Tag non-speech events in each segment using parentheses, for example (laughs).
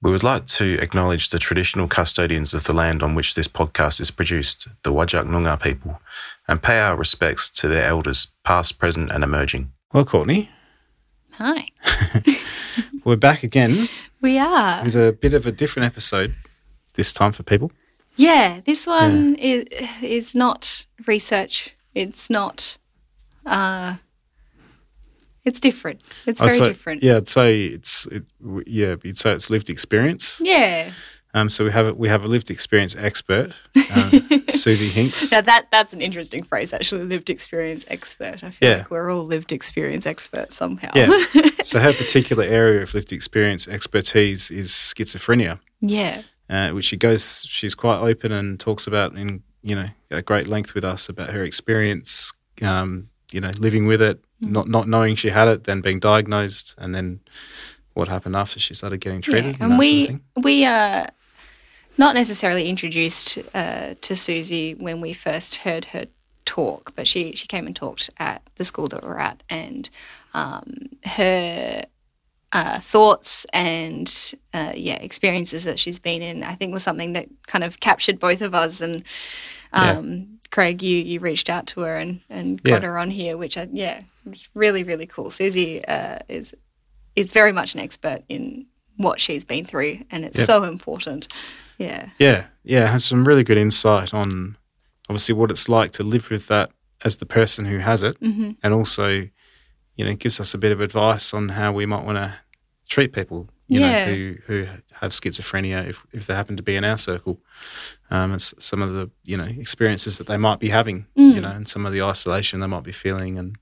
We would like to acknowledge the traditional custodians of the land on which this podcast is produced, the Whadjuk Noongar people, and pay our respects to their elders, past, present, and emerging. Well, Courtney, Hi. (laughs) we're back again We are. with a bit of a different episode this time for people. Yeah, this one is is not research. It's not uh it's different. It's I'd very say- different. Yeah, I'd say it's it, yeah, you'd say it's lived experience. Yeah. Um, so we have a, we have a lived experience expert, uh, (laughs) Susie Hincks. Now that that's an interesting phrase actually, lived experience expert. I feel Yeah. like we're all lived experience experts somehow. Yeah. (laughs) so her particular area of lived experience expertise is schizophrenia, yeah. uh, which she goes. She's quite open and talks about in you know at great length with us about her experience. Um, you know, living with it, Mm. not not knowing she had it, then being diagnosed, and then what happened after she started getting treated. Yeah, and, and that sort of we we uh not necessarily introduced uh, to Susie when we first heard her talk, but she she came and talked at the school that we're at, and um, her uh, thoughts and uh, yeah experiences that she's been in, I think was something that kind of captured both of us. And um, Craig, you you reached out to her and and got Yeah. her on here, which I, yeah, really really cool. Susie uh, is is very much an expert in what she's been through, and it's Yep. so important. Yeah, Yeah, yeah, has some really good insight on obviously what it's like to live with that as the person who has it, hmm and also, you know, gives us a bit of advice on how we might want to treat people, you Yeah. know, who who have schizophrenia if if they happen to be in our circle, um, and some of the you know experiences that they might be having, you Mm. know, and some of the isolation they might be feeling, and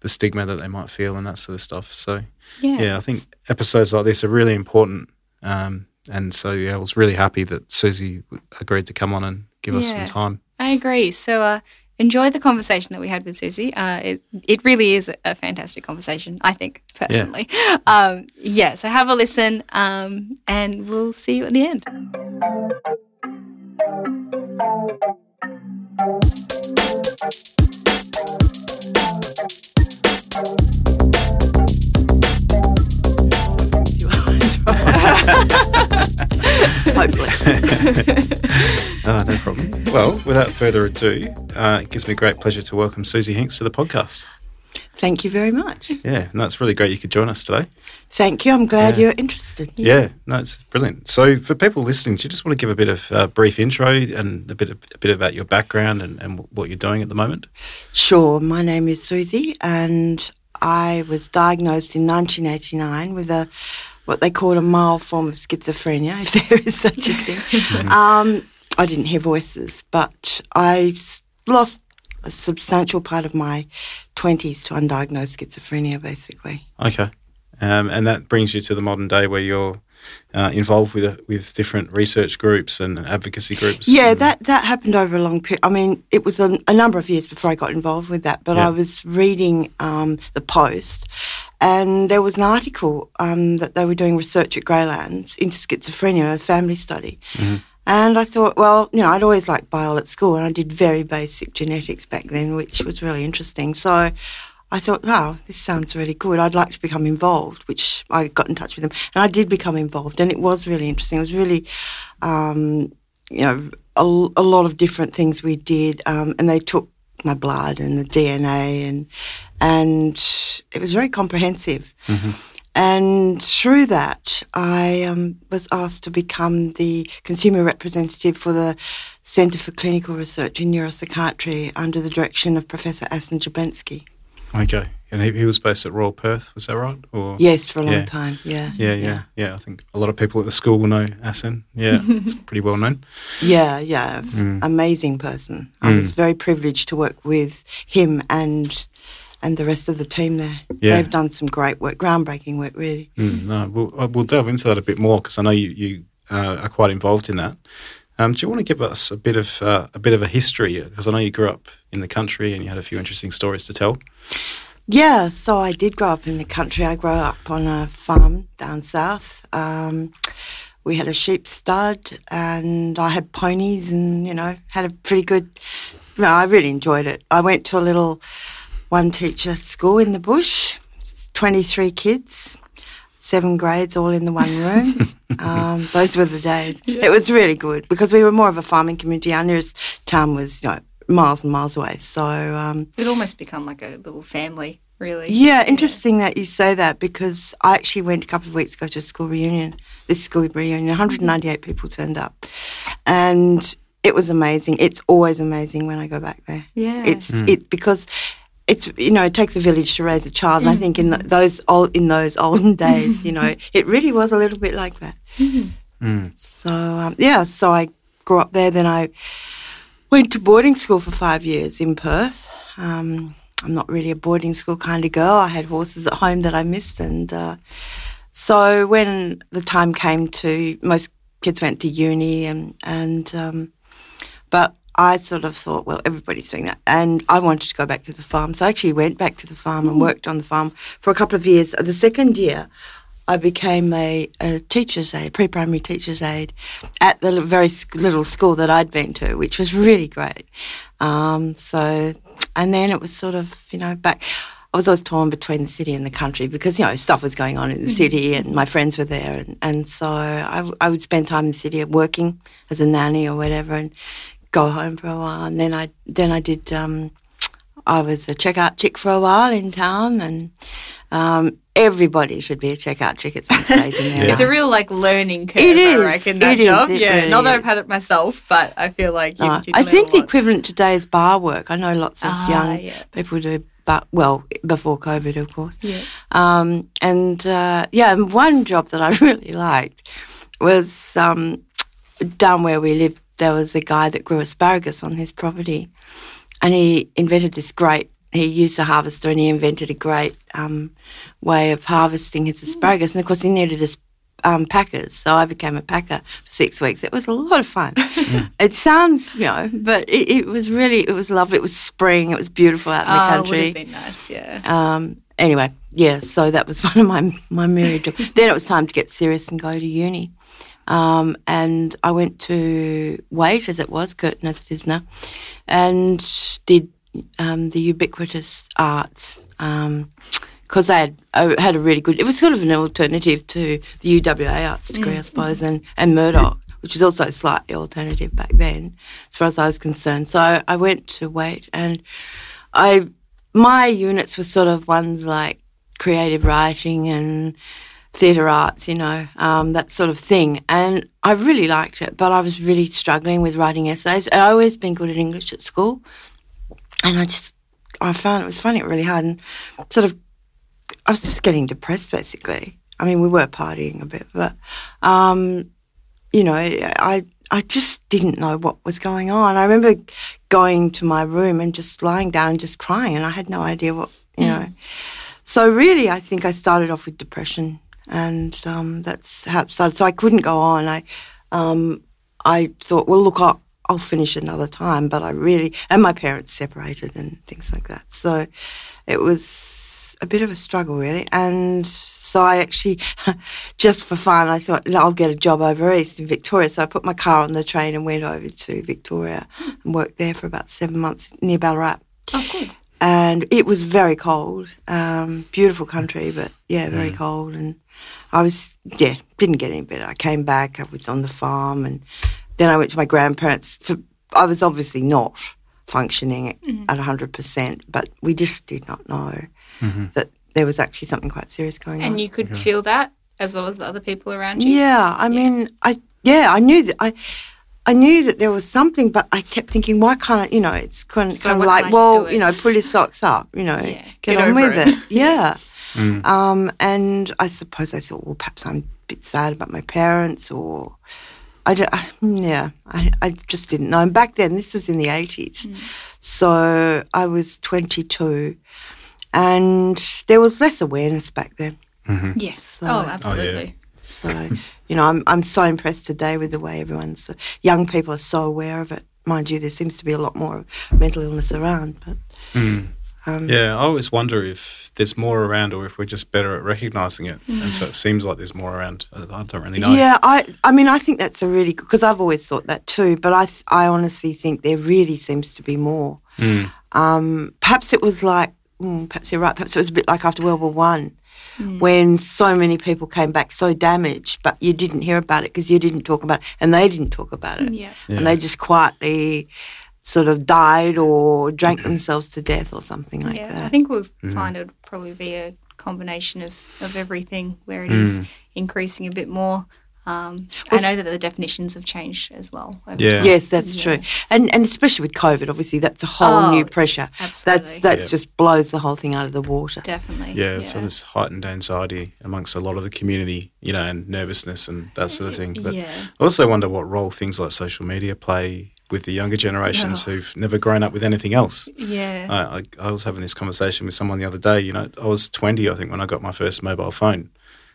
the stigma that they might feel, and that sort of stuff. So yeah, yeah, I think episodes like this are really important. Um, and so, yeah, I was really happy that Susie agreed to come on and give us some time. I agree. So uh, enjoy the conversation that we had with Susie. Uh, it it really is a fantastic conversation. I think personally. (laughs) Um, yeah. So have a listen, um, and we'll see you at the end. Hopefully. Uh, (laughs) no problem. Well, without further ado, uh, it gives me great pleasure to welcome Susie Hincks to the podcast. Thank you very much. Yeah, no, it's really great you could join us today. Thank you. I'm glad Yeah. you're interested. Yeah, no, it's brilliant. So, for people listening, do you just want to give a bit of uh, brief intro and a bit of, a bit about your background and, and what you're doing at the moment? Sure. My name is Susie, and I was diagnosed in 1989 with a what they call a mild form of schizophrenia, (laughs) if there is such a thing. um, I didn't hear voices, but I lost a substantial part of my 20s to undiagnosed schizophrenia, basically. Okay, um, and that brings you to the modern day where you're uh, involved with with different research groups and advocacy groups. Yeah, and- that that happened over a long period. I mean, it was a, a number of years before I got involved with that. But Yeah. I was reading um, the Post, and there was an article um, that they were doing research at Graylands into schizophrenia, a family study. And I thought, well, you know, I'd always liked bio at school, and I did very basic genetics back then, which was really interesting. So. I thought, wow, this sounds really good. I'd like to become involved, which I got in touch with them, and I did become involved, and it was really interesting. It was really, um, you know, a, a lot of different things we did, um, and they took my blood and the DNA, and and it was very comprehensive. And through that, I um, was asked to become the consumer representative for the Centre for Clinical Research in Neuropsychiatry under the direction of Professor Assen Jablensky. Okay, and he, he was based at Royal Perth. Was that right? Or Yes, for a long Yeah. time. Yeah. Yeah, yeah, yeah. I think a lot of people at the school will know Assen. Yeah, (laughs) it's pretty well known. Yeah, yeah. Mm. Amazing person. I was very privileged to work with him and and the rest of the team there. Yeah. They've done some great work, groundbreaking work, really. Mm, no, we'll, uh, we'll delve into that a bit more because I know you, you uh, are quite involved in that. Um, do you want to give us a bit of uh, a bit of a history? Because I know you grew up in the country and you had a few interesting stories to tell. Yeah, so I did grow up in the country. I grew up on a farm down south. Um, we had a sheep stud and I had ponies and, you know, had a pretty good. No, I really enjoyed it. I went to a little one teacher school in the bush, 23 kids. seven grades all in the one room. (laughs) um, those were the days. It was really good because we were more of a farming community. Our nearest town was you know, miles and miles away. So um, It almost become like a little family, really. yeah, interesting that you say that because I actually went a couple of weeks ago to a school reunion. This school reunion, 198 people turned up, and it was amazing. It's always amazing when I go back there. Yeah. It's it because it's you know it takes a village to raise a child, and I think in the, those old in those olden (laughs) days, you know, it really was a little bit like that. So um, yeah, so I grew up there. Then I went to boarding school for five years in Perth. Um, I'm not really a boarding school kind of girl. I had horses at home that I missed, and uh, so when the time came to most kids went to uni, and and um, but I sort of thought, well, everybody's doing that, and I wanted to go back to the farm. So I actually went back to the farm and worked on the farm for a couple of years. The second year, I became a, a teacher's aide, pre-primary teacher's aide, at the very little school that I'd been to, which was really great. Um, so, and then it was sort of, you know, back. I was always torn between the city and the country because you know stuff was going on in the city, and my friends were there, and, and so I, w- I would spend time in the city working as a nanny or whatever, and go home for a while, and then I then I did. Um, I was a checkout chick for a while in town, and um, everybody should be a checkout chick at some (laughs) stage in their It's a real like learning curve, It is, I reckon, that it is, job. it yeah. really Not that is. I've had it myself, but I feel like you, Uh, you I think the lot. equivalent today is bar work. I know lots of Ah, young yeah. people do, but well, before COVID, of course. Yeah. Um, and uh, yeah, and one job that I (laughs) really liked was um, down where we lived. There was a guy that grew asparagus on his property, and he invented this great. He used a harvester, and he invented a great um, way of harvesting his asparagus. And of course, he needed us um, packers, so I became a packer for six weeks. It was a lot of fun. (laughs) it sounds, you know, but it, it was really, it was lovely. It was spring. It was beautiful out in the Oh, would country. have been nice, yeah. Um, anyway, yeah, so that was (laughs) one of my my myriad then it was time to get serious and go to uni. Um, and I went to WAIT, as it was, Curtin as it is now, and did um, the ubiquitous arts because I had I had a really good. It was sort of an alternative to the UWA arts degree, I suppose, and and Murdoch, which was also slightly alternative back then, as far as I was concerned. So I, I went to WAIT, and I my units were sort of ones like creative writing and theatre arts, you know, um, that sort of thing. And I really liked it, but I was really struggling with writing essays. I'd always been good at English at school, and I just I found it was finding it really hard and sort of I was just getting depressed basically. I mean, we were partying a bit, but um, you know, I I just didn't know what was going on. I remember going to my room and just lying down and just crying, and I had no idea what you know. So really, I think I started off with depression, and um, that's how it started. So I couldn't go on. I um, I thought, well, look, I'll, I'll finish another time, but I really and my parents separated and things like that. So it was a bit of a struggle, really, and. So I actually, (laughs) just for fun, I thought I'll get a job over east in Victoria. So I put my car on the train and went over to Victoria and worked there for about seven months near Ballarat Oh, cool. and it was very cold. Um, beautiful country, but yeah, very cold. And I was yeah, didn't get any better. I came back. I was on the farm, and then I went to my grandparents. For, I was obviously not functioning at mm-hmm. hundred percent, but we just did not know mm-hmm. that there was actually something quite serious going on. And you could feel that as well as the other people around you? Yeah, I mean, I yeah, I knew that I. I knew that there was something, but I kept thinking, why can't I? You know, it's kind of, So kind why of like, well, you know, pull your socks up. You know, (laughs) Yeah, get, get on over with it. it. (laughs) Yeah. Um, and I suppose I thought, well, perhaps I'm a bit sad about my parents, or I, ju- I yeah, I, I just didn't know. And back then, this was in the eighties, Mm. so I was twenty two, and there was less awareness back then. Yes. So- oh, Oh, absolutely. So, you know, I'm I'm so impressed today with the way everyone's young people are so aware of it. Mind you, there seems to be a lot more mental illness around, but um, Yeah, I always wonder if there's more around or if we're just better at recognising it. And so it seems like there's more around. I I don't really know. Yeah, I I mean I think that's a really good because I've always thought that too. But I I honestly think there really seems to be more. Um, perhaps it was like mm, perhaps you're right. Perhaps it was a bit like after World War One. when so many people came back so damaged, but you didn't hear about it because you didn't talk about it and they didn't talk about it. Yeah. And they just quietly sort of died or drank mm-hmm. themselves to death or something like yeah, that. I think we'll mm-hmm. find it would probably be a combination of, of everything where it mm. is increasing a bit more. Um, I know that the definitions have changed as well. Yeah. Yes, that's Yeah. true, and and especially with COVID, obviously that's a whole Oh, new pressure. absolutely. That's that Yeah. just blows the whole thing out of the water. Definitely. Yeah, so there's heightened anxiety amongst a lot of the community, you know, and nervousness and that sort of thing. But Yeah. I also wonder what role things like social media play with the younger generations Oh. who've never grown up with anything else. Yeah. I, I, I was having this conversation with someone the other day. You know, I was 20, I think, when I got my first mobile phone,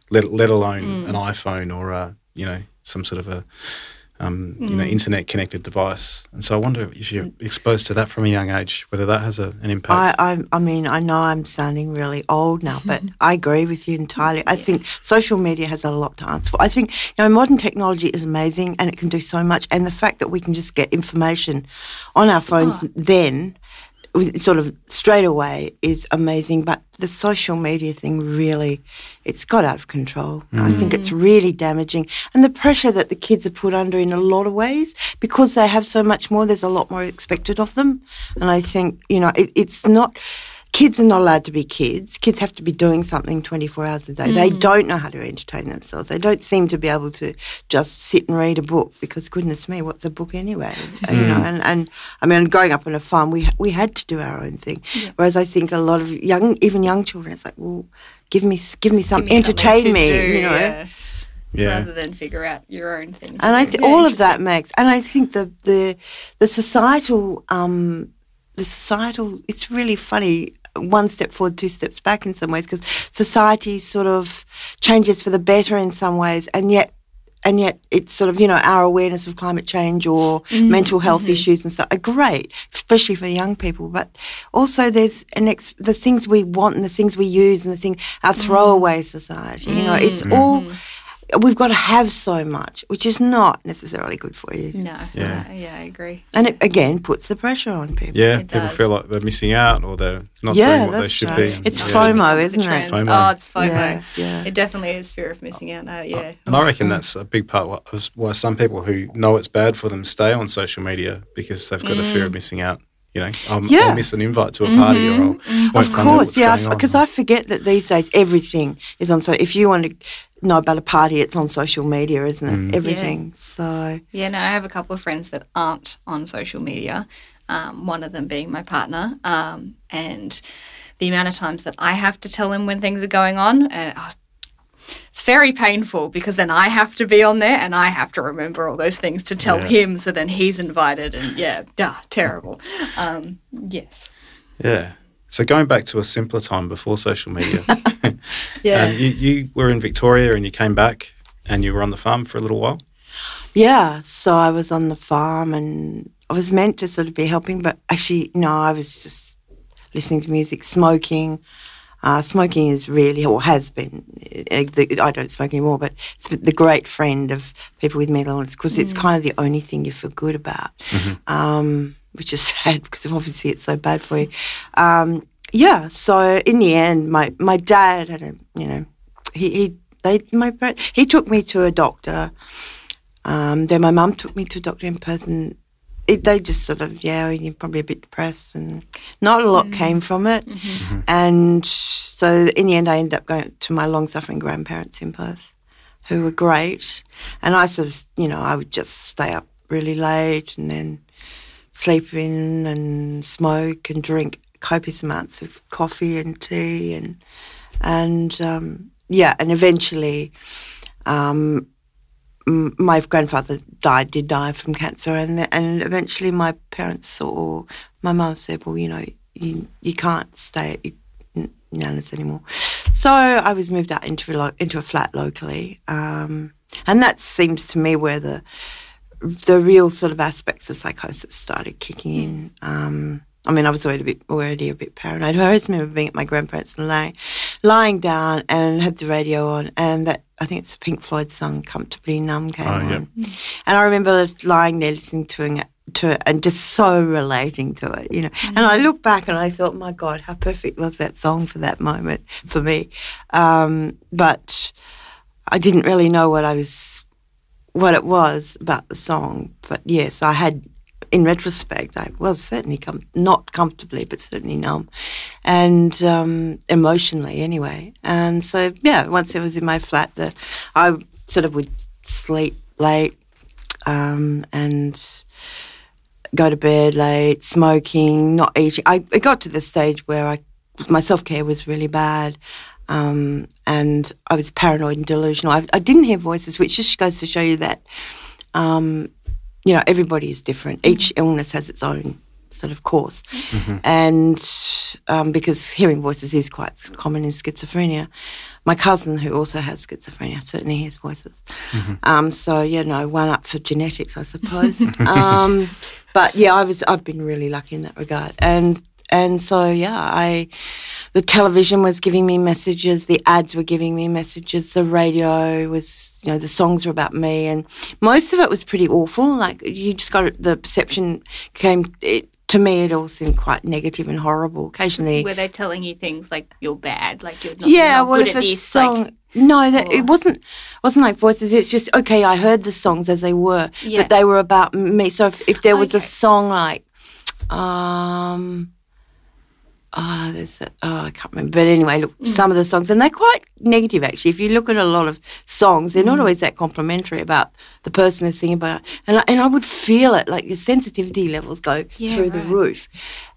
let, let alone Mm. an iPhone or, a, you know, some sort of a, um, you know, internet connected device. And so I wonder if you're exposed to that from a young age, whether that has a, an impact. I, I mean, I know I'm sounding really old now, but (laughs) I agree with you entirely. I think social media has a lot to answer for. I think, you know, modern technology is amazing and it can do so much. And the fact that we can just get information on our phones then, with- sort of straight away, is amazing. But the social media thing really, it's got out of control. I mm. think it's really damaging. And the pressure that the kids are put under in a lot of ways, because they have so much more, there's a lot more expected of them. And I think, you know, it, it's not kids are not allowed to be kids. Kids have to be doing something 24 hours a day. They don't know how to entertain themselves. They don't seem to be able to just sit and read a book because goodness me, what's a book anyway? Uh, You know, and, and I mean, growing up on a farm, we we had to do our own thing. Whereas I think a lot of young, even young children, it's like, well, give me give me some, Give me something entertain me, do, you know. yeah, yeah. Rather than figure out your own thing. to and I do. think Yeah, all of that makes, and I think the the the societal um, the societal it's really funny. One step forward, two steps back in some ways, because society sort of changes for the better in some ways, and yet. And yet, it's sort of you know our awareness of climate change or mm-hmm, mental health mm-hmm. issues and stuff are great, especially for young people. But also, there's an ex- the things we want and the things we use and the thing our mm. throwaway society. You know, it's mm-hmm. all we've got to have so much, which is not necessarily good for you. No, Yeah. yeah, yeah, I agree. And it again puts the pressure on people. Yeah, It people does. feel like they're missing out or they're not Yeah, doing what they should right. be. and- It's yeah. FOMO, isn't it? FOMO. Oh, it's FOMO. Yeah, yeah. It definitely is fear of missing out. Uh, yeah. And I reckon that's a big part of why some people who know it's bad for them stay on social media because they've got a fear of missing out. You know, I'll, Yeah. I'll miss an invite to a party or I'll won't Of find out course, what's yeah, because I forget that these days everything is on. So if you want to know about a party, it's on social media, isn't it? Everything. So Yeah, no, I have a couple of friends that aren't on social media. Um, one of them being my partner, um, and the amount of times that I have to tell him when things are going on, and oh, it's very painful because then I have to be on there and I have to remember all those things to tell Yeah. him. So then he's invited, and yeah, duh, terrible. Um, yes, Yeah. So going back to a simpler time before social media, (laughs) yeah, um, you, you were in Victoria and you came back and you were on the farm for a little while. yeah, so I was on the farm and I was meant to sort of be helping, but actually, no, I was just listening to music, smoking. Uh, smoking is really, or has been, uh, I don't smoke anymore, but it's the great friend of people with mental illness because it's kind of the only thing you feel good about, um, which is (laughs) sad because obviously it's so bad for you. Um, yeah, so in the end, my, my dad had a, you know, he, he, they, my, pa- he took me to a doctor. Um, then my mum took me to a doctor in Perth and it, they just sort of, yeah, you're probably a bit depressed and not a lot came from it. And so in the end, I ended up going to my long suffering grandparents in Perth who were great. And I sort of, you know, I would just stay up really late and then sleep in and smoke and drink copious amounts of coffee and tea and, and um, yeah, and eventually um, m- my grandfather died, did die from cancer, and and eventually my parents or My mum said, "Well, you know, you you can't stay at your nana's anymore." So I was moved out into a into a flat locally, um, and that seems to me where the the real sort of aspects of psychosis started kicking in. Um, I mean, I was already a bit, already a bit paranoid. I always remember being at my grandparents' and lying, lying down and had the radio on, and that I think it's a Pink Floyd song, "Comfortably Numb," came Oh, yeah. on, and I remember lying there listening to it, to it and just so relating to it, you know. And I look back and I thought, my God, how perfect was that song for that moment for me. Um, but I didn't really know what I was, what it was about the song. But yes, I had, in retrospect, I was certainly com- not comfortably, but certainly numb, and um, emotionally anyway. And so, yeah, once I was in my flat, the I sort of would sleep late um, and go to bed late, smoking, not eating. I it got to the stage where I my self care was really bad. Um, and I was paranoid and delusional. I, I, didn't hear voices, which just goes to show you that, um, you know, everybody is different. Each illness has its own sort of course. Mm-hmm. And um, because hearing voices is quite common in schizophrenia, my cousin, who also has schizophrenia, certainly hears voices. Mm-hmm. Um, so, you know, one up for genetics, I suppose. (laughs) um, but yeah, I was, I've been really lucky in that regard. And and so yeah i the television was giving me messages the ads were giving me messages the radio was you know the songs were about me and most of it was pretty awful like you just got the perception came it, to me, it all seemed quite negative and horrible. Occasionally, were they telling you things like you're bad, like you're not, yeah, you're not what good if at a this? song? Like, no, that or- it wasn't. wasn't like voices. It's just okay. I heard the songs as they were, Yeah. but they were about me. So if, if there was a song like, um, ah, there's a, oh I can't remember. But anyway, look, Mm. some of the songs, and they're quite negative actually. If you look at a lot of songs, they're Mm. not always that complimentary about the person they're singing about. And I, and I would feel it, like your sensitivity levels go Yeah, through the roof.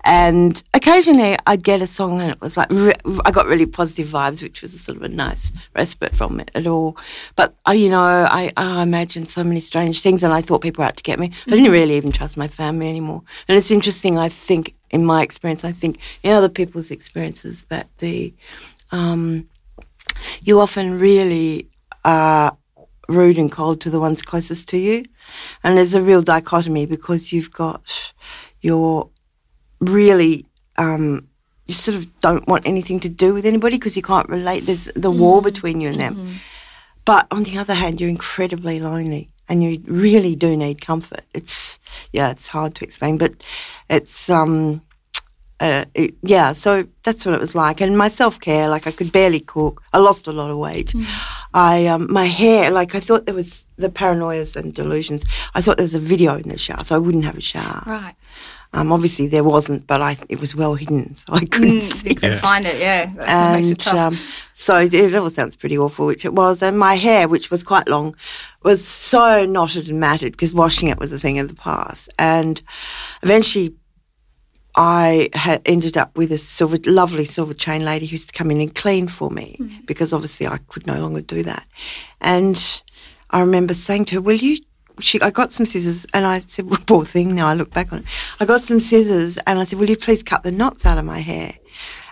And occasionally I'd get a song and it was like, re- I got really positive vibes, which was a sort of a nice respite from it at all. But, uh, you know, I, I imagined so many strange things and I thought people were out to get me. I didn't really even trust my family anymore. And it's interesting, I think, in my experience, I think in other people's experiences, that the, um, you often really are rude and cold to the ones closest to you. And there's a real dichotomy because you've got your really um, you sort of don't want anything to do with anybody because you can't relate. There's the wall between you and them. But on the other hand, you're incredibly lonely and you really do need comfort. It's yeah, it's hard to explain, but it's um. Uh, it, yeah, so that's what it was like. And my self care, like I could barely cook. I lost a lot of weight. I um, my hair, like I thought there was the paranoias and delusions. I thought there was a video in the shower, so I wouldn't have a shower. right. Um, obviously there wasn't, but I it was well hidden, so I couldn't Mm, see. you couldn't Yeah. find it. Yeah, that that makes it And tough. um, so it all sounds pretty awful, which it was. And my hair, which was quite long, was so knotted and matted because washing it was a thing of the past. And eventually, I had ended up with a silver, lovely silver chain lady who used to come in and clean for me because obviously I could no longer do that. And I remember saying to her, "Will you?" She, I got some scissors, and I said, (laughs) well, "Poor thing." Now I look back on it, I got some scissors, and I said, "Will you please cut the knots out of my hair?"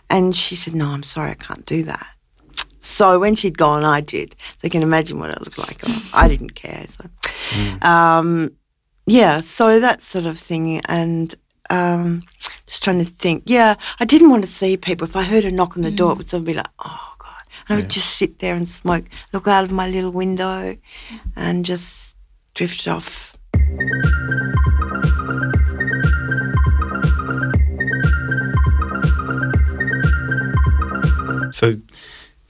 And she said, "No, I'm sorry, I can't do that." So when she'd gone, I did. So you can imagine what it looked like. I didn't care. So, um, yeah, so that sort of thing, and um, just trying to think. Yeah, I didn't want to see people. If I heard a knock on the door, it would sort of be like, oh god. And I would just sit there and smoke, look out of my little window, and just drift off. So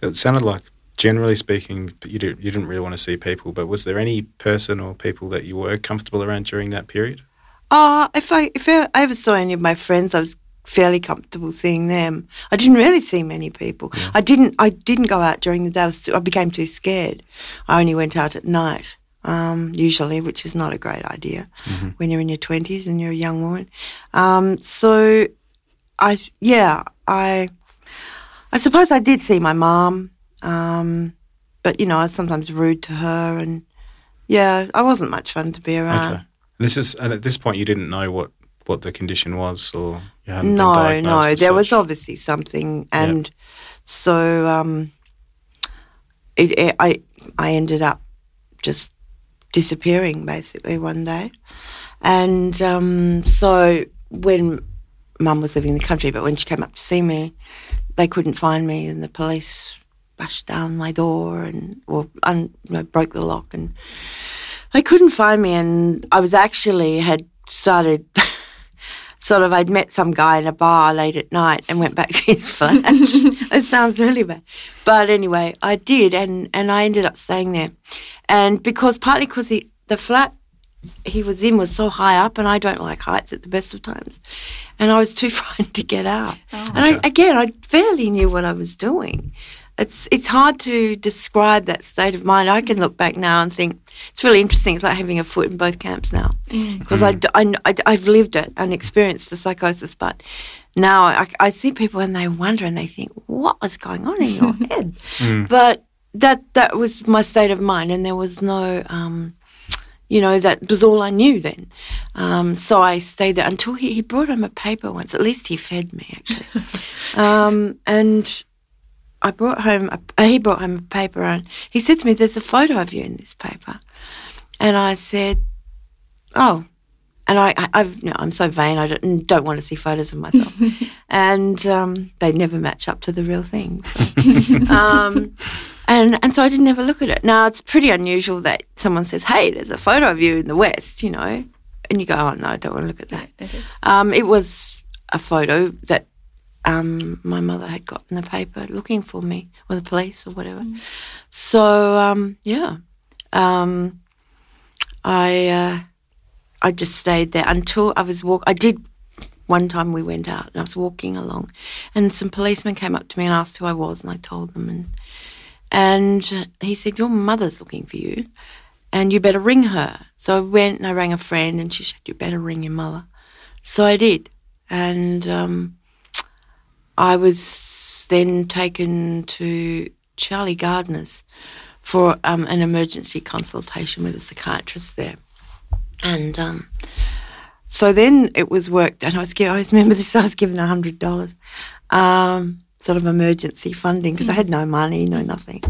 it sounded like, generally speaking, you didn't, you didn't really want to see people. But was there any person or people that you were comfortable around during that period? Uh, if I if I ever saw any of my friends, I was fairly comfortable seeing them. I didn't really see many people. I didn't I didn't go out during the day. I, was I became too scared. I only went out at night. Um, usually, which is not a great idea when you're in your twenties and you're a young woman. Um, so, I yeah I I suppose I did see my mom, um, but you know I was sometimes rude to her, and yeah, I wasn't much fun to be around. Okay. This is, and at this point, you didn't know what, what the condition was, or you hadn't no, been diagnosed. no, there was obviously something, and so um, it, it, I I ended up just disappearing basically one day, and um, so when Mum was living in the country, but when she came up to see me, they couldn't find me, and the police bashed down my door and or un, you know, broke the lock and they couldn't find me. And I was actually had started sort of I'd met some guy in a bar late at night and went back to his (laughs) flat. it sounds really bad. But anyway, I did and, and I ended up staying there. And because partly because the, the flat he was in was so high up and I don't like heights at the best of times. And I was too (laughs) frightened to get out. Oh. and I, again, I barely knew what I was doing. It's it's hard to describe that state of mind. I can look back now and think it's really interesting. It's like having a foot in both camps now because I, I, I, have lived it and experienced the psychosis, but now I, I see people and they wonder and they think, what was going on in your (laughs) head? But that that was my state of mind, and there was no. Um, you know, that was all I knew then. Um, so I stayed there until he, he brought home a paper once. At least he fed me, actually. (laughs) um, and I brought home, a, he brought home a paper and he said to me, There's a photo of you in this paper. And I said, Oh. And I, I, I've, you know, I'm so vain, I don't, don't want to see photos of myself. (laughs) and um, they never match up to the real thing. So. (laughs) um, and, and so I didn't ever look at it. Now, it's pretty unusual that someone says, Hey, there's a photo of you in the West, you know. And you go, Oh, no, I don't want to look at that. Um, it was a photo that um, my mother had got in the paper looking for me, or the police, or whatever. So um, yeah, um, I uh, I just stayed there until I was walk. I did one time we went out and I was walking along, and some policemen came up to me and asked who I was, and I told them, and and he said, "Your mother's looking for you." And you better ring her. So I went and I rang a friend, and she said, "You better ring your mother." So I did, and um, I was then taken to Charlie Gairdner's for um, an emergency consultation with a psychiatrist there, and um, so then it was worked. And I was given, I always remember (laughs) this. I was given a hundred dollars, um, sort of emergency funding because I had no money, no nothing.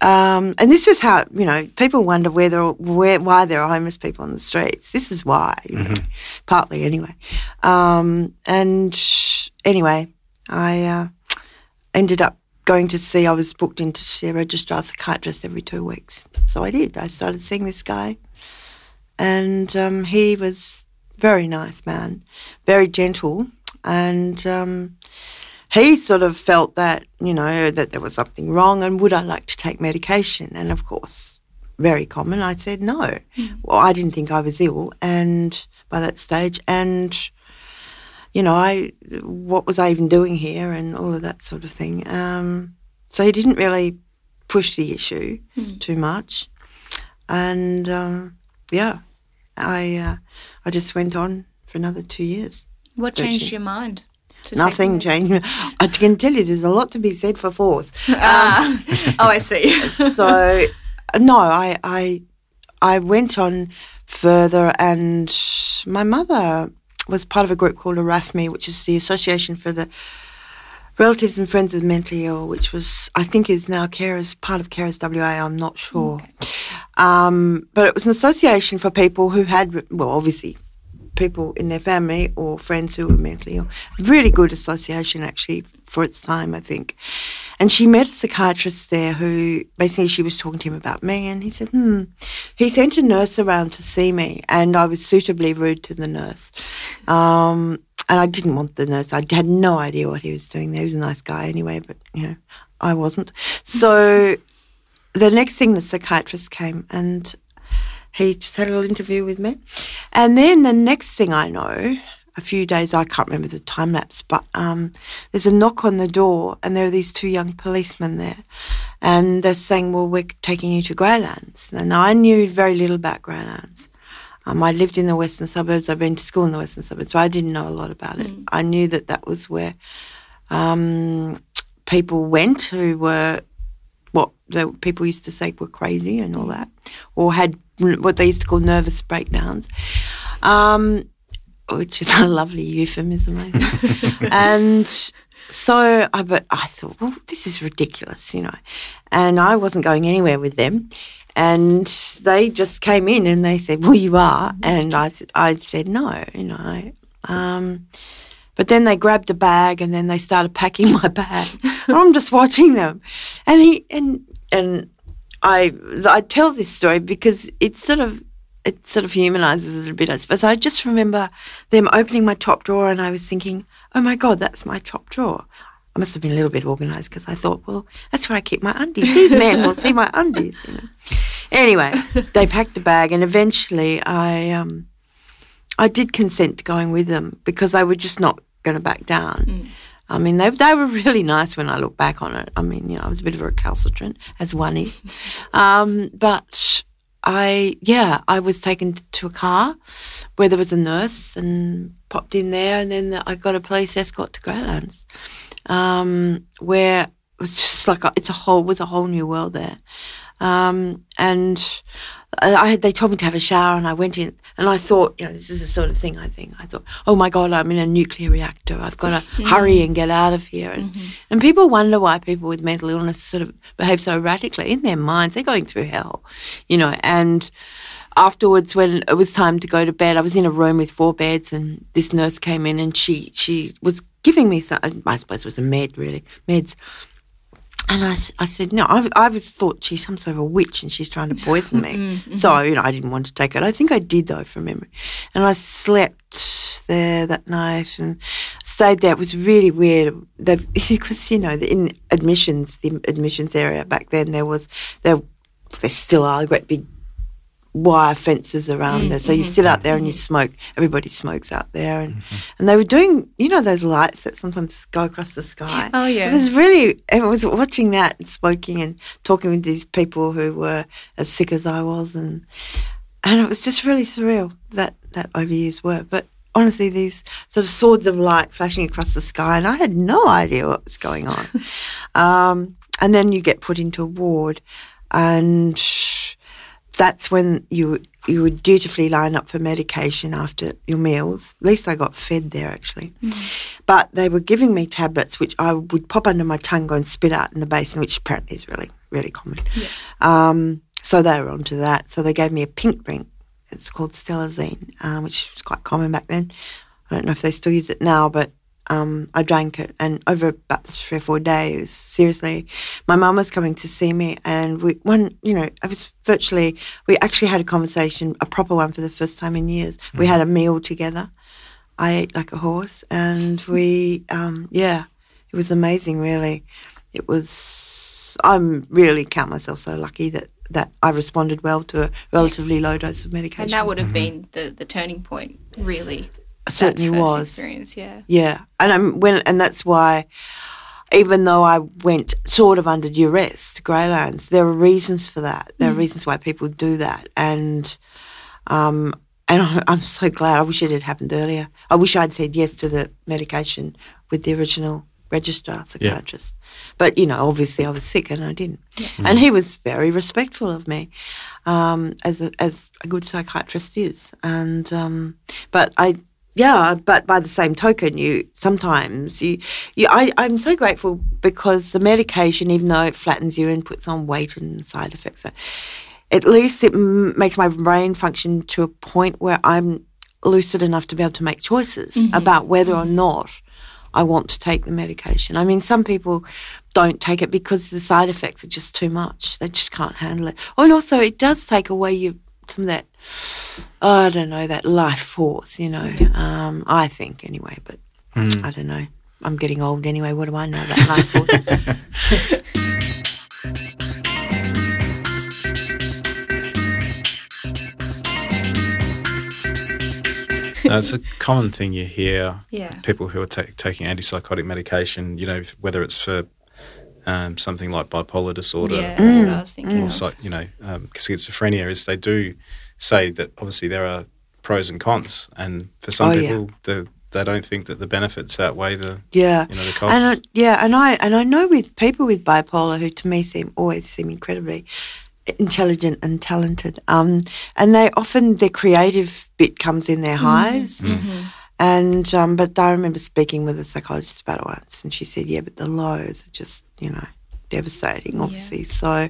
Um, and this is how you know people wonder where there, where why there are homeless people on the streets. This is why, you know, partly anyway. Um, and anyway, I uh, ended up going to see. I was booked in to see a registrar psychiatrist every two weeks, so I did. I started seeing this guy, and um, he was very nice man, very gentle, and. Um, he sort of felt that, you know, that there was something wrong and would I like to take medication? And of course, very common, I said no. Well, I didn't think I was ill and by that stage and you know, I what was I even doing here and all of that sort of thing. Um, so he didn't really push the issue too much. And um, yeah, I uh, I just went on for another two years. What changed you? your mind? Nothing changed. I can tell you, there's a lot to be said for force. (laughs) Ah. (laughs) oh, I see. (laughs) so no, I I I went on further, and my mother was part of a group called ARAFMI, which is the Association for the Relatives and Friends of the Mentally Ill, which was I think is now Carers part of Carers WA. I'm not sure, um, but it was an association for people who had well, obviously. People in their family or friends who were mentally ill. Really good association, actually, for its time, I think. And she met a psychiatrist there who basically she was talking to him about me, and he said, "Hmm." He sent a nurse around to see me, and I was suitably rude to the nurse. Um, and I didn't want the nurse. I had no idea what he was doing there. He was a nice guy anyway, but you know, I wasn't. So the next thing, the psychiatrist came and he just had a little interview with me. And then the next thing I know, a few days, I can't remember the time lapse, but um, there's a knock on the door, and there are these two young policemen there. And they're saying, Well, we're taking you to Graylands. And I knew very little about Graylands. Um, I lived in the western suburbs. I've been to school in the western suburbs, so I didn't know a lot about it. I knew that that was where um, people went who were what the people used to say were crazy and all that, or had what they used to call nervous breakdowns, um, which is (laughs) a lovely euphemism, (laughs) and so I, but I thought, well, this is ridiculous, you know, and I wasn't going anywhere with them. And they just came in and they said, "Well, you are," and I, said- I said, "No," you know. Um, but then they grabbed a bag and then they started packing (laughs) my bag. And I'm just watching them, and he and and I I tell this story because it's sort of it sort of humanizes it a bit, I suppose. I just remember them opening my top drawer and I was thinking, oh my God, that's my top drawer. I must have been a little bit organized because I thought, well, that's where I keep my undies. These men will see my undies. You know. Anyway, (laughs) they packed the bag and eventually I, um, I did consent to going with them because they were just not going to back down. Mm. I mean, they, they were really nice when I look back on it. I mean, you know, I was a bit of a recalcitrant, as one is. (laughs) Um, but I, yeah, I was taken to a car where there was a nurse and popped in there, and then I got a police escort to Graylands, um, where it was just like a, it's a whole was a whole new world there, um, and Uh, I had, they told me to have a shower, and I went in, and I thought, you know, this is the sort of thing I think. I thought, oh my god, I'm in a nuclear reactor. I've got to (laughs) mm-hmm. hurry and get out of here. And, mm-hmm. and people wonder why people with mental illness sort of behave so erratically in their minds. They're going through hell, you know. And afterwards, when it was time to go to bed, I was in a room with four beds, and this nurse came in, and she she was giving me some. I suppose it was a med, really meds. And I, I said, no, I, I was thought she's some sort of a witch and she's trying to poison me. Mm-hmm, mm-hmm. So, you know, I didn't want to take it. I think I did, though, from memory. And I slept there that night and stayed there. It was really weird (laughs) because, you know, in admissions, the admissions area back then, there was, there, there still are great big wire fences around there. So you mm-hmm. sit out there and you mm-hmm. smoke. Everybody smokes out there. And, mm-hmm. and they were doing, you know, those lights that sometimes go across the sky. (laughs) Oh, yeah. It was really, It was watching that and smoking and talking with these people who were as sick as I was. And, and it was just really surreal that, that overused word. But honestly, these sort of swords of light flashing across the sky, and I had no idea what was going on. (laughs) um, and then you get put into a ward, and that's when you you would dutifully line up for medication after your meals. At least I got fed there actually. But they were giving me tablets which I would pop under my tongue, go and spit out in the basin, which apparently is really, really common. Um, so they were onto that. So they gave me a pink drink. It's called Stelazine, um, which was quite common back then. I don't know if they still use it now, but um, I drank it, and over about three or four days, seriously, my mum was coming to see me, and we one, you know, I was virtually, we actually had a conversation, a proper one for the first time in years. We had a meal together. I ate like a horse, and we, um, yeah, it was amazing. Really, it was. I'm really count myself so lucky that that I responded well to a relatively low dose of medication. And that would have been the, the turning point, really. That certainly first was. Experience, yeah. Yeah, and I'm when, and that's why, even though I went sort of under duress to Graylands, there are reasons for that. There are reasons why people do that, and um, and I'm, I'm so glad. I wish it had happened earlier. I wish I'd said yes to the medication with the original registrar psychiatrist. But you know, obviously, I was sick and I didn't. And he was very respectful of me, um, as a, as a good psychiatrist is. And um, but I yeah, but by the same token, you sometimes you, you I, I'm so grateful because the medication, even though it flattens you and puts on weight and side effects, at least it m- makes my brain function to a point where I'm lucid enough to be able to make choices mm-hmm. about whether or mm-hmm. not I want to take the medication. I mean, some people don't take it because the side effects are just too much. They just can't handle it. Oh, and also, it does take away you some of that. Oh, I don't know that life force. You know, um, I think anyway. But I don't know. I'm getting old anyway. What do I know about life force? (laughs) That's a common thing you hear. Yeah. People who are ta- taking antipsychotic medication, you know, whether it's for um, something like bipolar disorder Yeah, that's Mm. what I was thinking. or, of. psych- you know, um, schizophrenia, is they do say that obviously there are pros and cons, and for some Oh, yeah. people, the, they don't think that the benefits outweigh the, Yeah. you know, the And costs. I, yeah, and I and I know with people with bipolar who to me seem always seem incredibly intelligent and talented. Um, and they often their creative bit comes in their highs. And um, but I remember speaking with a psychologist about it once, and she said, "Yeah, but the lows are just you know devastating, obviously." So,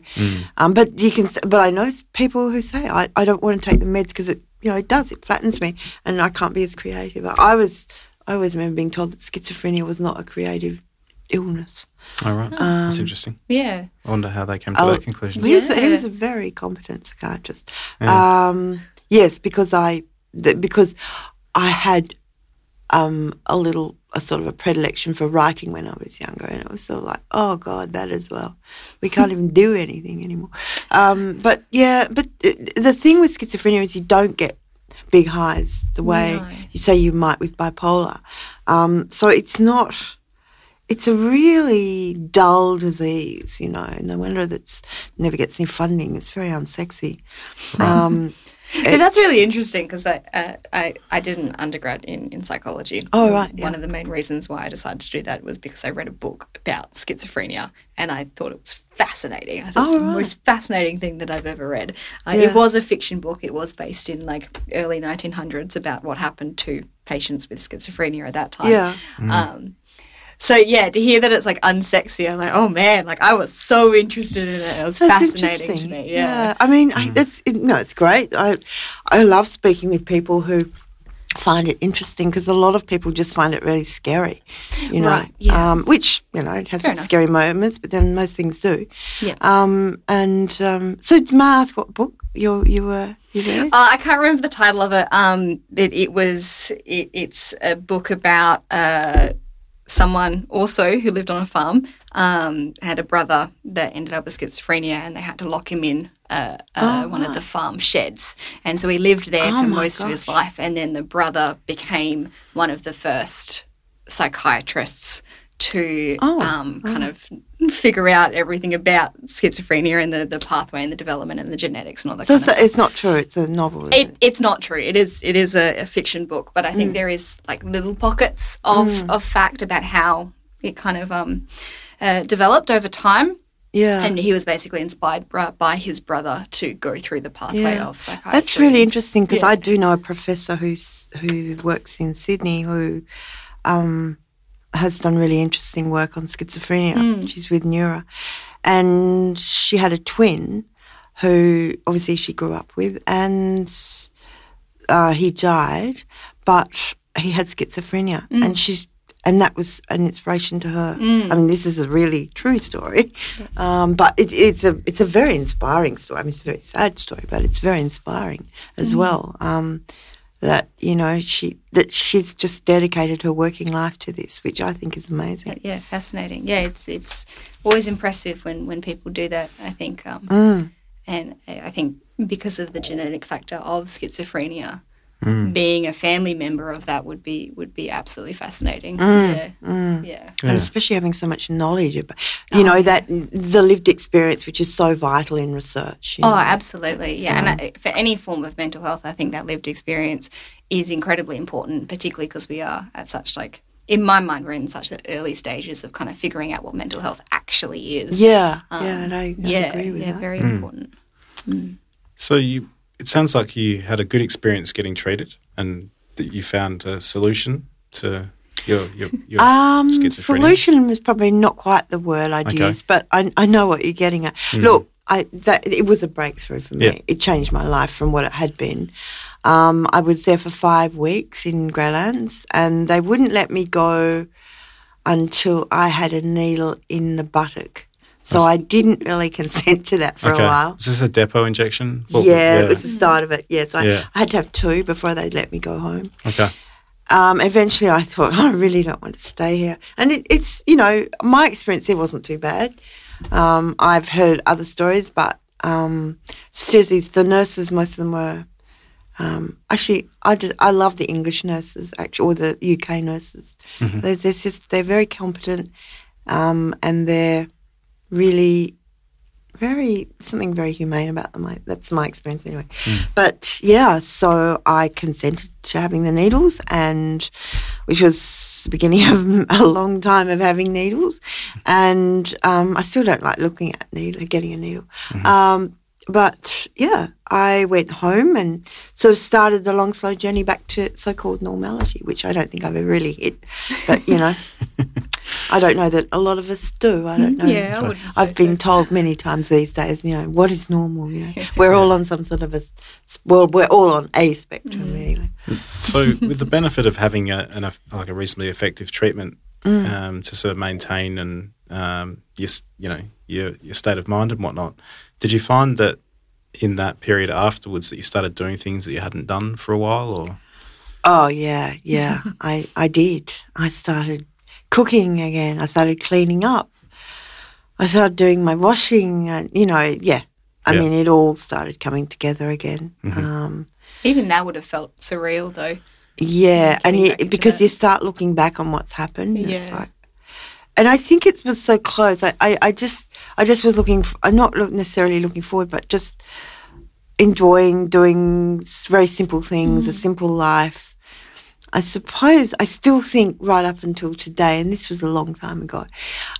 um, but you can, but I know people who say, "I, I don't want to take the meds because it you know it does it flattens me, and I can't be as creative." I was I always remember being told that schizophrenia was not a creative illness. All right. That's interesting. Yeah. I wonder how they came to I'll- that conclusion. He, was, he was a very competent psychiatrist. Um, Yes, because I th- because I had um, a little a sort of a predilection for writing when I was younger, and it was sort of like, oh God, that as well. We (laughs) can't even do anything anymore. Um, but yeah, but th- the thing with schizophrenia is you don't get big highs the way No. you say you might with bipolar. Um, so it's not. It's a really dull disease, you know. No wonder that's never gets any funding. It's very unsexy. Um, So that's really interesting because I, uh, I I did an undergrad in, in psychology. Oh, And right, One of the main reasons why I decided to do that was because I read a book about schizophrenia and I thought it was fascinating. I thought Oh, it's the right. most fascinating thing that I've ever read. Uh, Yeah. It was a fiction book. It was based in like early 1900s about what happened to patients with schizophrenia at that time. Yeah. Um, so yeah, to hear that it's like unsexy, I'm like, oh man, like I was so interested in it. It was That's fascinating to me. Yeah. I mean, I, it's it, no, it's great. I I love speaking with people who find it interesting because a lot of people just find it really scary, you know. Right, yeah. Um, which you know it has Fair its scary moments, but then most things do. Yeah. Um, and um, so, may I ask what book you you were you read? Uh, I can't remember the title of it. Um, it, it was it, it's a book about uh, someone also who lived on a farm. Um, had a brother that ended up with schizophrenia, and they had to lock him in uh, uh, Oh, one of the farm sheds. And so he lived there Oh for most of his life. And then the brother became one of the first psychiatrists to Oh, um, kind of figure out everything about schizophrenia and the, the pathway and the development and the genetics and all that So kind it's, of stuff. it's not true. It's a novel. isn't It, it's not true. It is it is a, a fiction book, but I Mm. think there is like little pockets of, of fact about how it kind of um, uh, developed over time. yeah. And he was basically inspired by his brother to go through the pathway Yeah. of psychiatry. That's really interesting because Yeah. I do know a professor who's who works in Sydney who um, has done really interesting work on schizophrenia. Hmm. She's with Neura, and she had a twin who obviously she grew up with, and uh, he died, but he had schizophrenia, Hmm. and she's. And that was an inspiration to her. I mean, this is a really true story, um, but it, it's a it's a very inspiring story. I mean, it's a very sad story, but it's very inspiring as well. Um, that you know she that she's just dedicated her working life to this, which I think is amazing. yeah, fascinating. Yeah, it's it's always impressive when when people do that. I think, um, Mm. and I I think because of the genetic factor of schizophrenia, Mm. being a family member of that would be would be absolutely fascinating. Mm. Yeah, yeah. And especially having so much knowledge about, you know, that the lived experience, which is so vital in research. you Oh, know. absolutely. Yeah. And I, for any form of mental health, I think that lived experience is incredibly important, particularly because we are at such like, in my mind, we're in such the early stages of kind of figuring out what mental health actually is. Yeah, Um, yeah, and I, I yeah, agree with yeah, that. very important. So you, it sounds like you had a good experience getting treated, and that you found a solution to your your, your Um, schizophrenia. solution is probably not quite the word I'd Okay. use, but I, I know what you're getting at. Look, I that it was a breakthrough for me. Yeah. It changed my life from what it had been. Um, I was there for five weeks in Graylands, and they wouldn't let me go until I had a needle in the buttock. So I didn't really consent to that for okay. a while. Is this a depot injection? What- yeah, it was the start of it. Yeah, so I, Yeah. I had to have two before they'd let me go home Okay. um, eventually I thought, (laughs) I really don't want to stay here. And it, it's, you know, my experience there wasn't too bad. Um, I've heard other stories, but um, seriously, the nurses, most of them were. Um, actually, I just I love the English nurses, actually, or the UK nurses. They're, they're just they're very competent, um, and they're really very something very humane about them. I, that's my experience anyway. But yeah, so I consented to having the needles, and which was the beginning (laughs) of a long time of having needles, and um, I still don't like looking at needle, getting a needle. Um, but yeah, I went home and sort of started the long, slow journey back to so-called normality, which I don't think I've ever really hit. But you know, (laughs) I don't know that a lot of us do. I don't know. Yeah, I I've been so. told many times these days, you know, what is normal? You know, (laughs) we're all on some sort of a well, we're all on a spectrum Mm. anyway. So, with the benefit of having a, an, eff- like a reasonably effective treatment Mm. um, to sort of maintain and um, your, you know, your your state of mind and whatnot, did you find that in that period afterwards that you started doing things that you hadn't done for a while, or Oh yeah, yeah. (laughs) I I did. I started cooking again. I started cleaning up. I started doing my washing, and you know, yeah. I Yeah. mean, it all started coming together again. Mm-hmm. Um, Even that would have felt surreal, though. yeah, and getting you, because that. you start looking back on what's happened. and It's like, and I think it was so close. I, I, I just, I just was looking. I'm not look, necessarily looking forward, but just enjoying doing very simple things, a simple life. I suppose I still think right up until today, and this was a long time ago,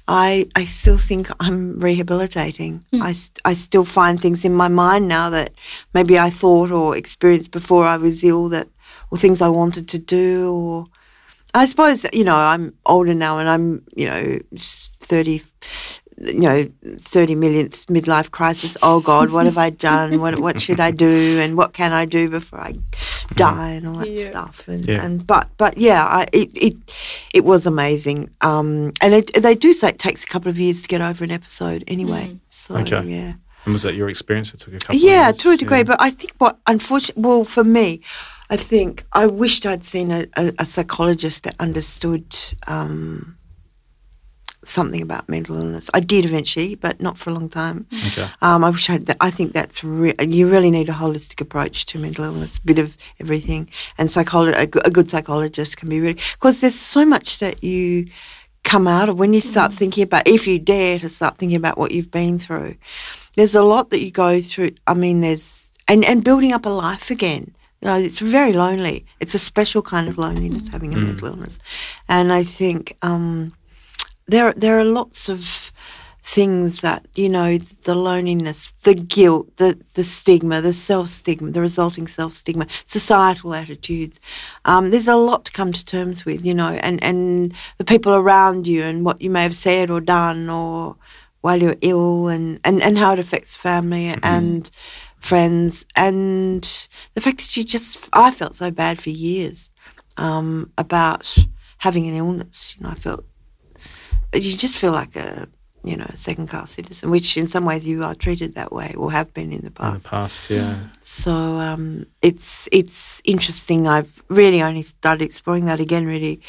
I I still think I'm rehabilitating. Hmm. I, I still find things in my mind now that maybe I thought or experienced before I was ill that or things I wanted to do or I suppose you know I'm older now and I'm you know thirty you know thirty millionth midlife crisis. Oh God, what have I (laughs) done? What what should I do? And what can I do before I die and all that Yeah. stuff? And, Yeah. and but but yeah, I, it it it was amazing. Um, and they they do say it takes a couple of years to get over an episode anyway. So Okay. yeah. and was that your experience? It took a couple. of Yeah, years? to a degree. Yeah. But I think what, unfortunately, well, for me, I think I wished I'd seen a, a, a psychologist that understood um, something about mental illness. I did eventually, but not for a long time. okay, Um, I wish I. Had, I think that's re- you really need a holistic approach to mental illness, a bit of everything, and psycholo- a, good psychologist can be really because there's so much that you come out of when you start thinking about if you dare to start thinking about what you've been through. There's a lot that you go through. I mean, there's and and building up a life again. You know, it's very lonely. It's a special kind of loneliness having a mental illness, and I think. Um, there there are lots of things that you know the loneliness the guilt the the stigma the self stigma the resulting self stigma societal attitudes. Um, there's a lot to come to terms with you know and and the people around you and what you may have said or done or while you're ill and and, and how it affects family and friends. And the fact that you just i felt so bad for years um, about having an illness. You know i felt you just feel like a you know a second class citizen, which in some ways you are treated that way or have been in the in past. the past, yeah, So um, it's it's interesting. I've really only started exploring that again. Really,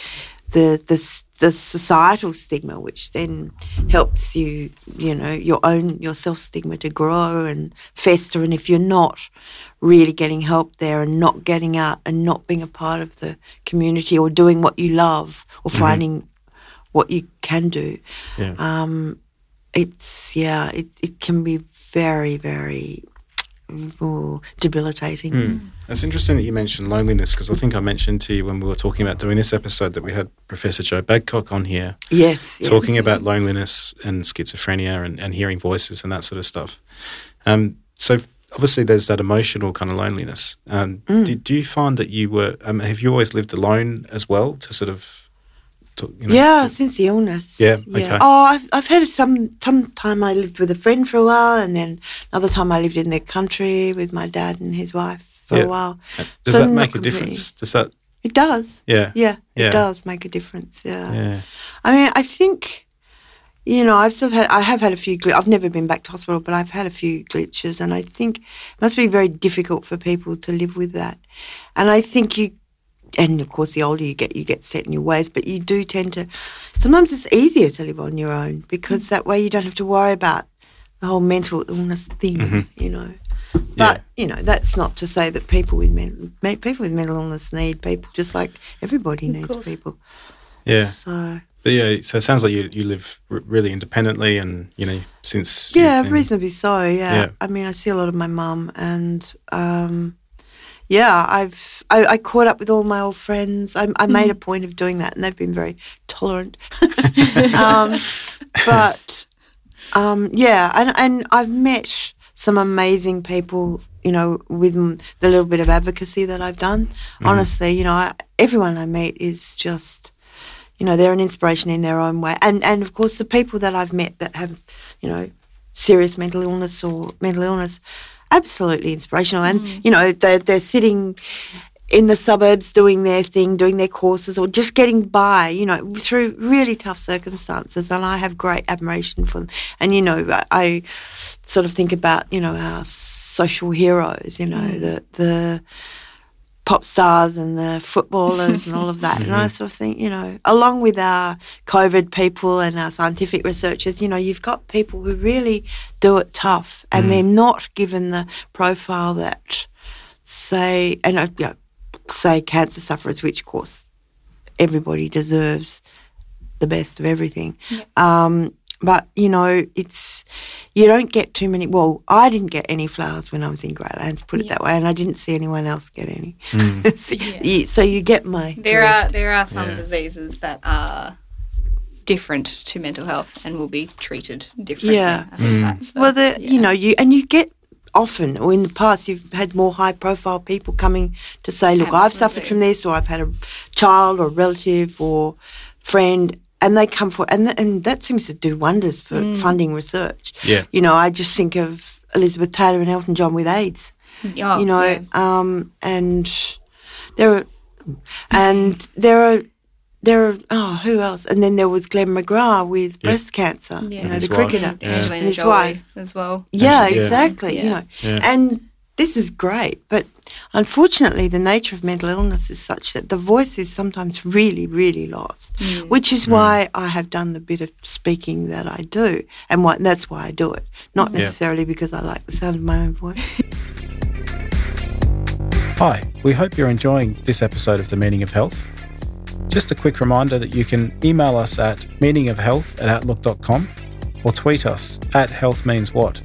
the the the societal stigma, which then helps you, you know, your own your self stigma to grow and fester. And if you're not really getting help there and not getting out and not being a part of the community or doing what you love or finding what you can do, yeah. um, it's yeah, it it can be very very debilitating. Hmm. It's interesting that you mentioned loneliness because I think I mentioned to you when we were talking about doing this episode that we had Professor Jo Badcock on here Yes, yes. talking about loneliness and schizophrenia and, and hearing voices and that sort of stuff. Um, so obviously there's that emotional kind of loneliness. Um, Mm. did, do you find that you were, um, have you always lived alone as well to sort of, you know, yeah, since the illness. Yeah, okay. Oh, I've I've had some some time I lived with a friend for a while, and then another time I lived in the country with my dad and his wife for Yeah. a while. Uh, does So that make a completely. difference? Does that, It does. yeah, Yeah, it does make a difference. Yeah. yeah, I mean, I think, you know, I've sort of had, I have had a few, gl- I've never been back to hospital, but I've had a few glitches, and I think it must be very difficult for people to live with that. And I think you, and of course, the older you get, you get set in your ways, but you do tend to, sometimes it's easier to live on your own because that way you don't have to worry about the whole mental illness thing, you know. But you know, that's not to say that people with men, people with mental illness need people, just like everybody needs course. people. yeah. So But yeah, so it sounds like you, you live r- really independently and, you know, since. Yeah, you've been- reasonably so. Yeah. Yeah. I mean, I see a lot of my mum, and um, yeah, I've I, I caught up with all my old friends. I, I made a point of doing that, and they've been very tolerant. (laughs) (laughs) um, but um, yeah, and and I've met some amazing people. You know, with the little bit of advocacy that I've done. Honestly, you know, I, everyone I meet is just you know they're an inspiration in their own way and and of course the people that i've met that have you know serious mental illness or mental illness absolutely inspirational and mm. you know they're, they're sitting in the suburbs doing their thing, doing their courses, or just getting by, you know, through really tough circumstances. And I have great admiration for them. And, you know, I, I sort of think about, you know, our social heroes, you know, mm. the, the, pop stars and the footballers and all of that. And I sort of think, you know, along with our COVID people and our scientific researchers, you know, you've got people who really do it tough and they're not given the profile that, say, and uh, you know, say cancer sufferers, which of course everybody deserves the best of everything. Um, but you know, it's you don't get too many. Well, I didn't get any flowers when I was in Graylands, put it that way, and I didn't see anyone else get any. Mm. (laughs) so, you, so you get my There drift. are there are some Yeah. diseases that are different to mental health and will be treated differently. Yeah. I think mm. that's the, well, the yeah. you know you and you get often or in the past you've had more high profile people coming to say, look, I've suffered from this, or I've had a child or a relative or friend. And they come for, and and that seems to do wonders for Mm. funding research. Yeah. You know, I just think of Elizabeth Taylor and Elton John with AIDS. Oh, you know, yeah. um, and there are, and there are, there are, oh, who else? And then there was Glenn McGrath with Yeah. breast cancer, Yeah. you know, the wife. cricketer. Yeah. Angelina And his Jolie wife. as well. Yeah, Yeah. exactly, you know, Yeah. and this is great, but unfortunately, the nature of mental illness is such that the voice is sometimes really, really lost, Mm. which is why I have done the bit of speaking that I do, and why, that's why I do it, not Yeah. necessarily because I like the sound of my own voice. (laughs) Hi, we hope you're enjoying this episode of The Meaning of Health. Just a quick reminder that you can email us at meaningofhealth at outlook.com or tweet us at healthmeanswhat.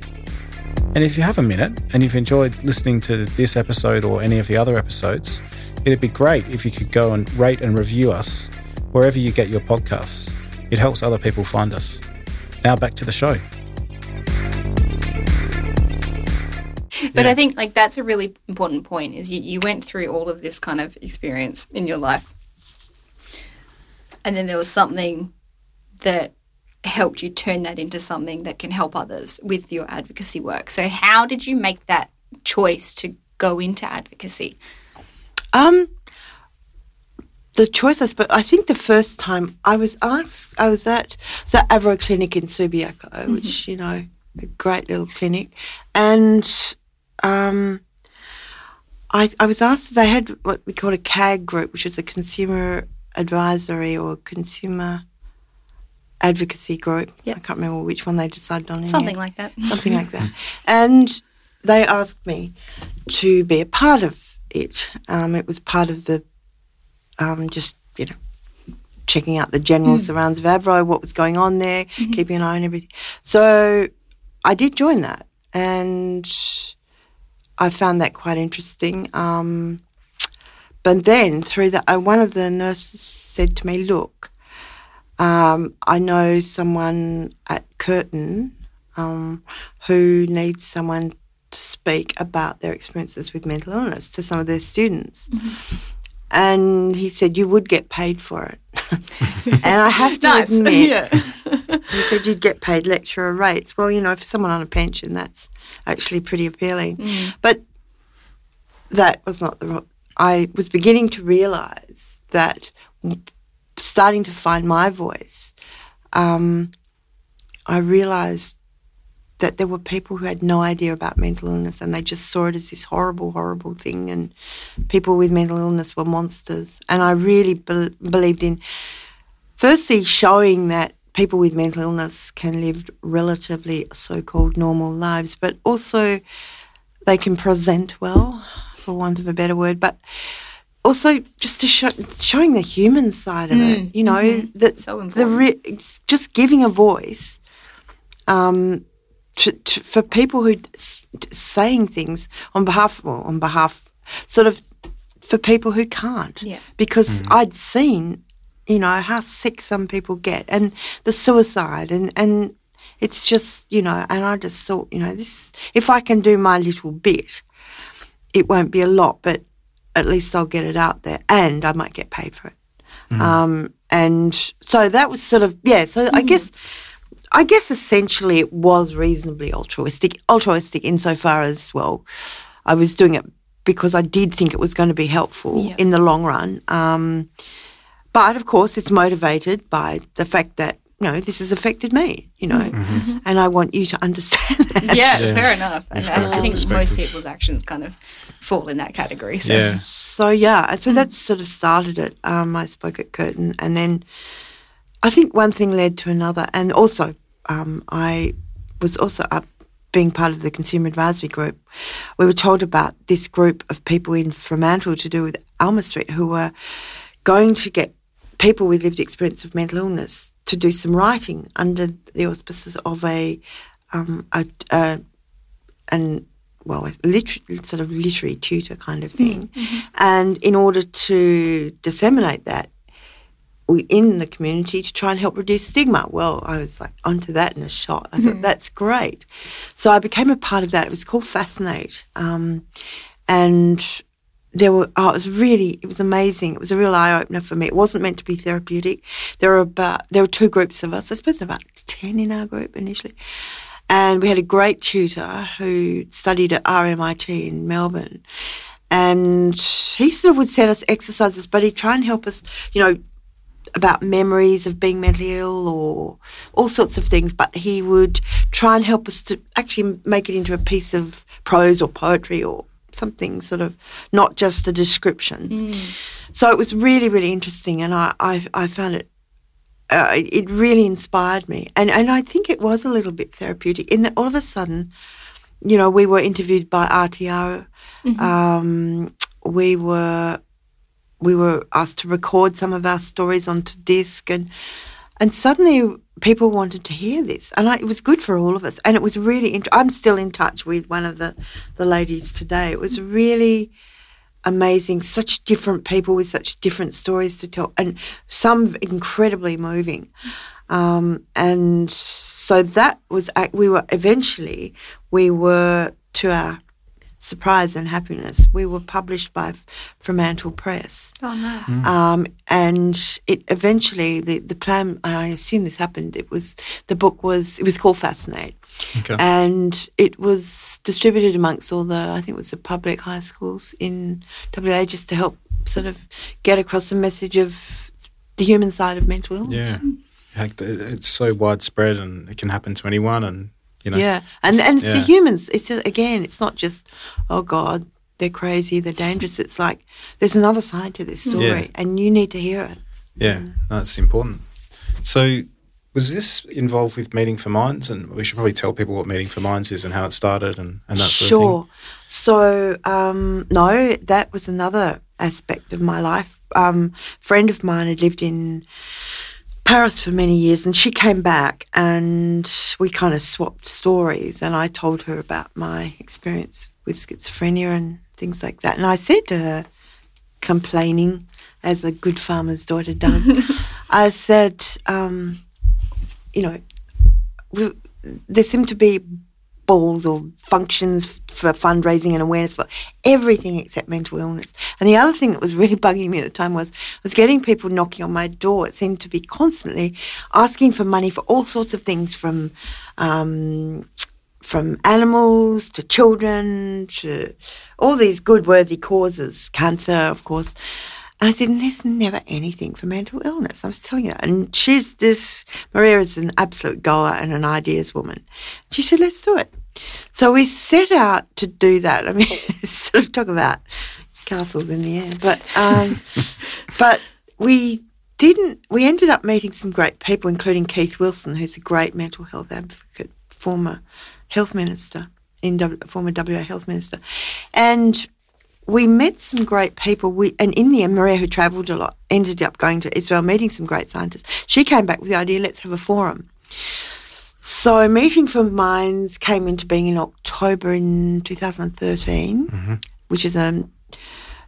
And if you have a minute and you've enjoyed listening to this episode or any of the other episodes, it'd be great if you could go and rate and review us wherever you get your podcasts. It helps other people find us. Now back to the show. But Yeah. I think like that's a really important point is you, you went through all of this kind of experience in your life. And then there was something that helped you turn that into something that can help others with your advocacy work. So how did you make that choice to go into advocacy? Um, the choice, I suppose, I think the first time I was asked, I was at so Avro Clinic in Subiaco, which you know, a great little clinic, and um, I I was asked. They had what we call a CAG group, which is a consumer advisory or consumer advocacy group. Yep. I can't remember which one they decided on. (laughs) Something like that. something like that. And they asked me to be a part of it. Um, it was part of the um, just you know checking out the general surrounds of Avro, what was going on there, keeping an eye on everything. So I did join that, and I found that quite interesting. Um, but then through that, uh, one of the nurses said to me, "Look." Um, I know someone at Curtin um, who needs someone to speak about their experiences with mental illness to some of their students. And he said, You would get paid for it. (laughs) and I have to Nice. admit, (laughs) yeah. he said you'd get paid lecturer rates. Well, you know, for someone on a pension, that's actually pretty appealing. But that was not the. I was beginning to realise that, starting to find my voice, um, I realised that there were people who had no idea about mental illness and they just saw it as this horrible, horrible thing, and people with mental illness were monsters. And I really bel believed in, firstly, showing that people with mental illness can live relatively so called normal lives, but also they can present well, for want of a better word, but also just to show, showing the human side of it, mm, you know, mm-hmm. that So the re- it's just giving a voice um, to, to, for people who s- saying things on behalf, well, on behalf, sort of for people who can't. Yeah. Because mm-hmm. I'd seen, you know, how sick some people get and the suicide and, and it's just, you know, and I just thought, you know, this, if I can do my little bit, it won't be a lot, but at least I'll get it out there and I might get paid for it. Um, and so that was sort of, yeah, so I guess. I guess essentially it was reasonably altruistic, altruistic insofar as well, I was doing it because I did think it was going to be helpful Yeah. in the long run. Um, but of course, it's motivated by the fact that you know this has affected me. You know, and I want you to understand that. (laughs) Yeah, Yeah. fair enough. And You've got a I, I good think most people's actions kind of fall in that category. So. Yeah. So yeah, so that sort of started it. Um, I spoke at Curtin, and then I think one thing led to another, and also um, I was also up being part of the consumer advisory group. We were told about this group of people in Fremantle to do with Alma Street who were going to get people with lived experience of mental illness to do some writing under the auspices of a um, a, a an well, a liter- sort of literary tutor kind of thing. And in order to disseminate that in the community to try and help reduce stigma, well, I was like onto that in a shot. I thought that's great. So I became a part of that. It was called Fascinate. Um, and there were oh, it was really it was amazing. It was a real eye opener for me. It wasn't meant to be therapeutic. There were about there were two groups of us. I suppose about ten in our group initially. And we had a great tutor who studied at RMIT in Melbourne. And he sort of would set us exercises, but he'd try and help us, you know, about memories of being mentally ill or all sorts of things. But he would try and help us to actually make it into a piece of prose or poetry or something sort of not just a description. So it was really, really interesting. And I, I, I found it uh, it really inspired me, and and I think it was a little bit therapeutic in that all of a sudden, you know, we were interviewed by RTR. Um, we were we were asked to record some of our stories onto disc, and and suddenly people wanted to hear this, and I, it was good for all of us. And it was really. Int- I'm still in touch with one of the the ladies today. It was really amazing. Such different people with such different stories to tell, and some incredibly moving. Um, and so that was we were eventually we were to our surprise and happiness we were published by F- Fremantle Press. Oh, nice. Um, and it eventually the the plan. and I assume this happened. It was the book was it was called Fascinate, Okay. and it was distributed amongst all the I think it was the public high schools in WA just to help sort of get across the message of the human side of mental illness. yeah. It's so widespread and it can happen to anyone. And, you know, Yeah, and and it's the humans. It's just, again, it's not just oh God, they're crazy, they're dangerous. It's like there's another side to this story, Yeah. and you need to hear it. Yeah, that's important. So, was this involved with Meeting for Minds? And we should probably tell people what Meeting for Minds is and how it started and, and that sort sure. So um, no, that was another aspect of my life. Um, friend of mine had lived in Paris for many years, and she came back, and we kind of swapped stories. And I told her about my experience with schizophrenia and things like that. And I said to her, complaining as a good farmer's daughter does, (laughs) I said, um, you know, we, there seem to be balls or functions for fundraising and awareness for everything except mental illness. And the other thing that was really (laughs) bugging me at the time was I was getting people knocking on my door. It seemed to be constantly asking for money for all sorts of things from um, from animals to children to all these good worthy causes, cancer, of course. And I said, there's never anything for mental illness. I was telling her. And she's this, Maria is an absolute goer and an ideas woman. She said, let's do it. So we set out to do that. I mean, (laughs) sort of talk about castles in the air. But, um, (laughs) but we didn't, we ended up meeting some great people, including Keith Wilson, who's a great mental health advocate, former health minister, in w, former WA health minister. And we met some great people. We and in the end, Maria, who travelled a lot, ended up going to Israel, meeting some great scientists. She came back with the idea, let's have a forum. So, Meeting for Minds came into being in October in 2013, which is a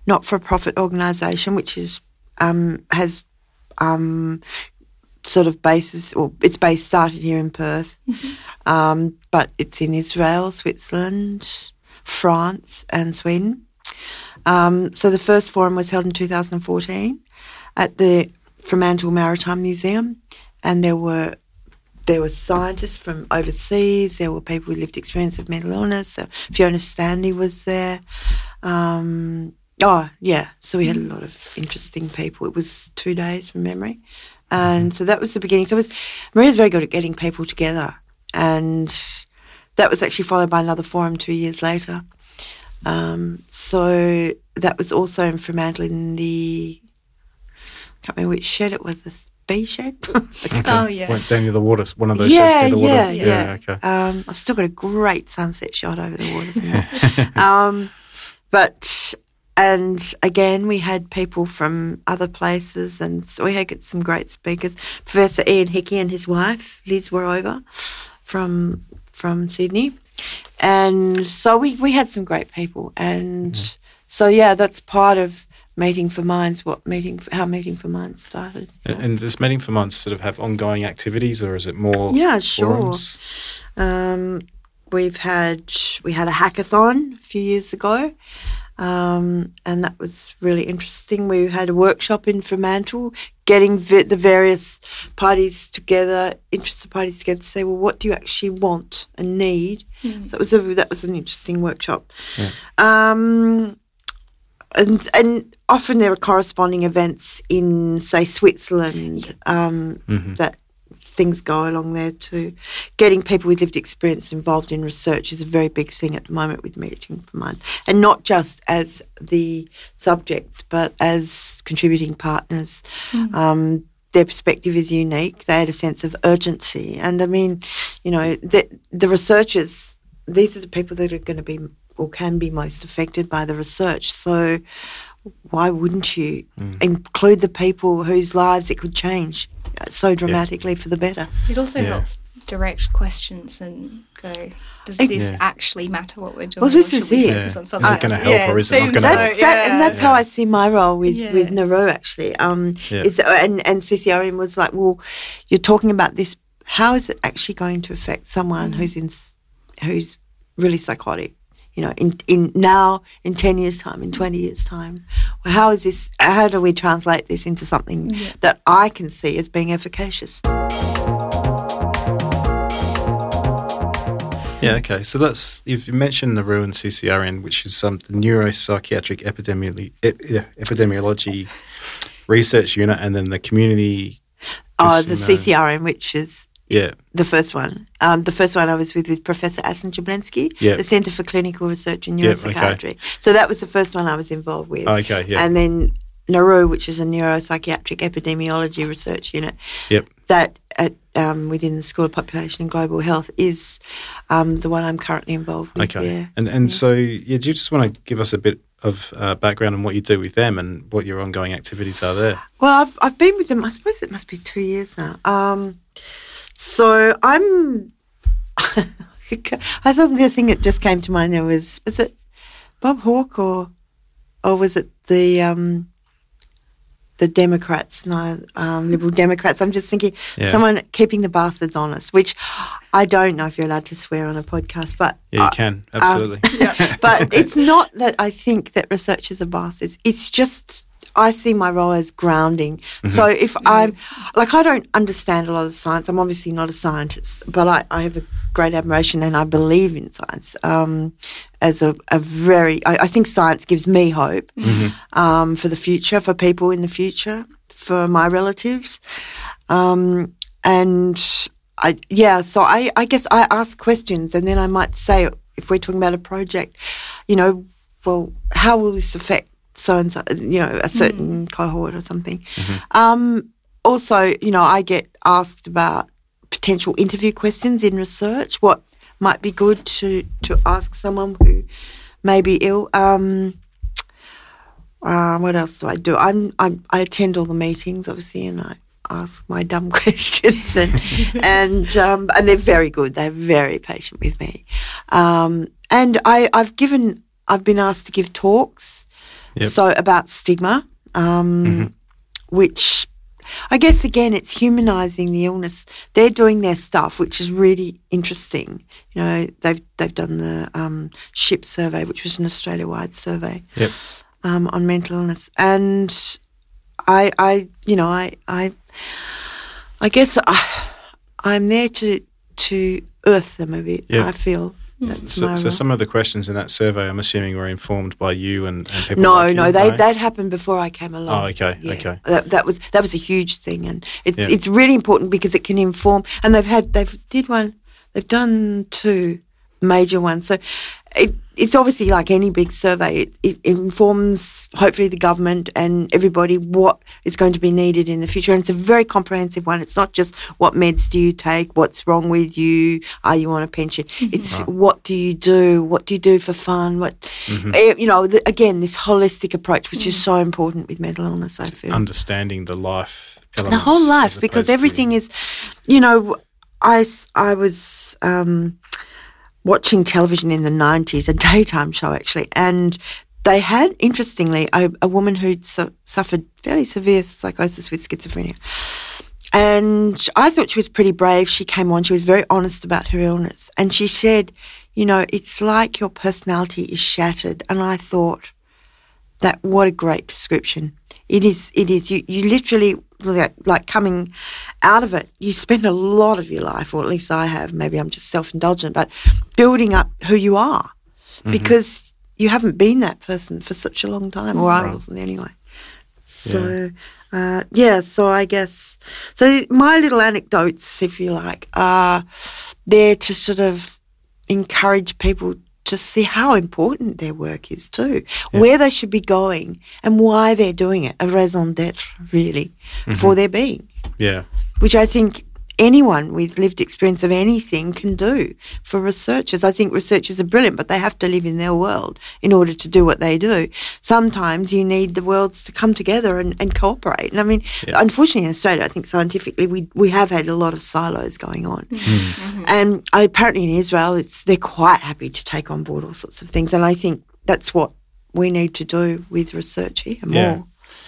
not-for-profit organisation, which is um, has um, sort of basis, or its base started here in Perth, um, but it's in Israel, Switzerland, France, and Sweden. Um, so the first forum was held in 2014 at the Fremantle Maritime Museum, and there were there were scientists from overseas. There were people with lived experience of mental illness. So Fiona Stanley was there. Um, oh, yeah. So we had a lot of interesting people. It was two days from memory. And so that was the beginning. So it was, Maria's very good at getting people together. And that was actually followed by another forum two years later. Um, so that was also in Fremantle in the, I can't remember which shed it was, the bee shed. Oh, yeah. Went down near the water. One of those Yeah, sheds the water. yeah, yeah. okay. Um, I've still got a great sunset shot over the water. (laughs) (laughs) Um, but and again, we had people from other places, and so we had some great speakers. Professor Ian Hickey and his wife Liz were over from from Sydney, and so we we had some great people, and so yeah, that's part of meeting for minds. What meeting? How meeting for minds started. And, and does Meeting for Minds sort of have ongoing activities, or is it more Yeah, sure. Um, we've had we had a hackathon a few years ago, um, and that was really interesting. We had a workshop in Fremantle, getting vi- the various parties together, interested parties together, to say, well, what do you actually want and need? So it was a that was an interesting workshop. Um, and and often there are corresponding events in say Switzerland um, that things go along there too. Getting people with lived experience involved in research is a very big thing at the moment with Meeting for Minds, and not just as the subjects, but as contributing partners. Um, their perspective is unique. They had a sense of urgency, and I mean, you know, the, the researchers. These are the people that are going to be or can be most affected by the research. So, why wouldn't you mm. include the people whose lives it could change uh, so dramatically for the better? It also Yeah. helps direct questions and go, does this Yeah. actually matter what we're doing? Well, this or is should we it. focus Yeah. on Is something it gonna help Yeah, or it is it not seems gonna help? That's that, and that's how I see my role with Yeah. with NERU actually. Um, Yeah. is uh, and and CCRN was like, well, you're talking about this. How is it actually going to affect someone mm. who's in who's really psychotic? You know, in in now in ten years' time, in twenty years' time, well, how is this? How do we translate this into something that I can see as being efficacious? Yeah, okay. So that's you've mentioned the and CCRN, which is some the neuropsychiatric epidemiology, ep, epidemiology research unit, and then the community. Oh, the CCRN, which is Yeah, The first one. Um, the first one I was with with Professor Assen Jablensky, Yeah. the Centre for Clinical Research in Neuropsychiatry. Yeah, okay. So that was the first one I was involved with. Okay, yeah. And then NERU, which is a neuropsychiatric epidemiology research unit, yep. that at, um, within the School of Population and Global Health is um, the one I'm currently involved with. Okay. Yeah. And and so yeah, do you just want to give us a bit of uh, background on what you do with them and what your ongoing activities are there? Well, I've I've been with them. I suppose it must be two years now. Um, so I'm. (laughs) I saw the thing that just came to mind. There was was it Bob Hawke or or was it the um, the Democrats? No, um, Liberal Democrats. I'm just thinking Yeah. someone keeping the bastards honest. Which I don't know if you're allowed to swear on a podcast, but Yeah, you I- can absolutely. (laughs) but (laughs) it's not that I think that researchers are bastards. It's just I see my role as grounding. So if I'm like I don't understand a lot of science. I'm obviously not a scientist, but I, I have a great admiration and I believe in science um, as a, a very. I, I think science gives me hope um, for the future, for people in the future, for my relatives, um, and I yeah. So I I guess I ask questions and then I might say if we're talking about a project, you know, well, how will this affect so and so, you know, a certain cohort or something? Um, also, you know, I get asked about potential interview questions in research. What might be good to to ask someone who may be ill. Um, uh, what else do I do? I'm, I'm I attend all the meetings, obviously, and I ask my dumb (laughs) questions, and and um, and they're very good. They're very patient with me, um, and I I've given I've been asked to give talks, Yep. so about stigma, um, which I guess again it's humanizing the illness. They're doing their stuff, which is really interesting. You know, they've they've done the um, SHIP survey, which was an Australia wide survey Yep. um, on mental illness, and I, I, you know, I, I, I guess I, I'm there to to earth them a bit. Yeah. I feel So, so some of the questions in that survey, I'm assuming, were informed by you and, and people. no, like no, you, they, that happened before I came along. Oh, okay, Yeah. okay. That, that was that was a huge thing, and it's Yeah. it's really important because it can inform. And they've had they've did one, they've done two major ones. So it, it's obviously like any big survey. It, it informs hopefully the government and everybody what is going to be needed in the future. And it's a very comprehensive one. It's not just what meds do you take, what's wrong with you, are you on a pension. It's what do you do, what do you do for fun, what eh, you know. The, again, this holistic approach, which is so important with mental illness. I feel Understanding the life the whole life because opposed to- everything is you know I, I was um, watching television in the 90s a daytime show actually and they had interestingly a, a woman who'd su- suffered fairly severe psychosis with schizophrenia and I thought she was pretty brave. She came on, she was very honest about her illness. And she said, You know, it's like your personality is shattered. And I thought, that what a great description. It is. It is. You you literally like, coming out of it. You spend a lot of your life, or at least I have. Maybe I'm just self indulgent, but building up who you are because you haven't been that person for such a long time, or I wasn't anyway. So, yeah. Uh, yeah, so I guess, so my little anecdotes, if you like, are there to sort of encourage people to see how important their work is too, where they should be going, and why they're doing it, a raison d'etre, really, mm-hmm. for their being, Yeah. which I think anyone with lived experience of anything can do for researchers. I think researchers are brilliant, but they have to live in their world in order to do what they do. Sometimes you need the worlds to come together and, and cooperate. And I mean, unfortunately in Australia, I think scientifically we, we have had a lot of silos going on. Mm-hmm. Mm-hmm. And I, apparently in Israel, it's they're quite happy to take on board all sorts of things. And I think that's what we need to do with research here more. Yeah.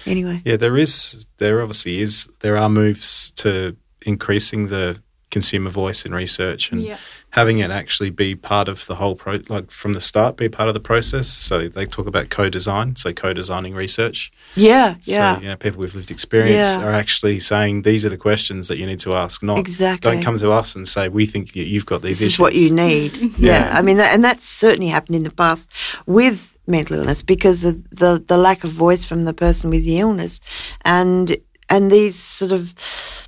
Anyway. Yeah, there is. There obviously is. There are moves to increasing the consumer voice in research and Yeah. having it actually be part of the whole pro, like from the start, be part of the process. So they talk about co-design, so co-designing research. Yeah, yeah. So you know, people with lived experience Yeah. are actually saying these are the questions that you need to ask. Not Exactly. Don't come to us and say we think you- you've got these this issues. is what you need. (laughs) yeah. Yeah. I mean, that, and that's certainly happened in the past with mental illness because of the the lack of voice from the person with the illness, and and these sort of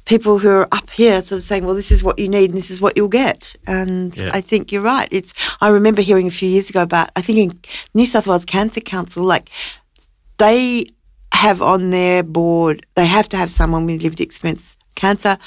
people who are up here sort of saying, well, this is what you need and this is what you'll get. And Yeah. I think you're right. It's I remember hearing a few years ago about I think in New South Wales Cancer Council, like they have on their board, they have to have someone with lived experience cancer,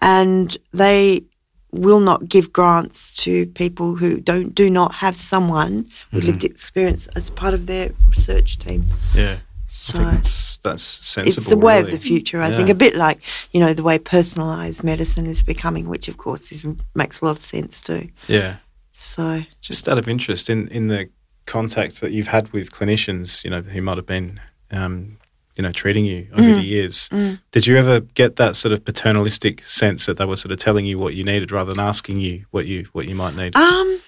and they will not give grants to people who don't do not have someone with mm-hmm. lived experience as part of their research team. Yeah, So think that's that's sensible. it's the way of the future, I think. A bit like you know the way personalised medicine is becoming, which of course is, makes a lot of sense too. Yeah. So Just out of interest, in, in the contact that you've had with clinicians, you know, who might have been, um, you know, treating you over Mm. the years, did you ever get that sort of paternalistic sense that they were sort of telling you what you needed rather than asking you what you what you might need? Um,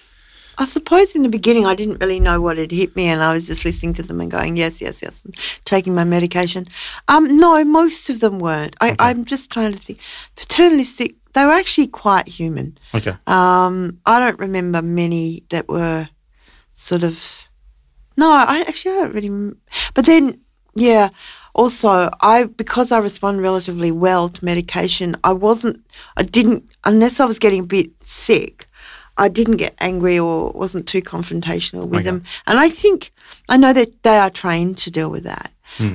I suppose in the beginning I didn't really know what had hit me, and I was just listening to them and going, "Yes, yes, yes," and taking my medication. Um, no, most of them weren't. I, I'm just trying to think. Paternalistic. They were actually quite human. okay. Um, I don't remember many that were sort of. No, I actually I don't really. rem- But then, yeah. Also, I because I respond relatively well to medication, I wasn't. I didn't unless I was getting a bit sick. I didn't get angry or wasn't too confrontational with Okay. them. And I think I know that they are trained to deal with that.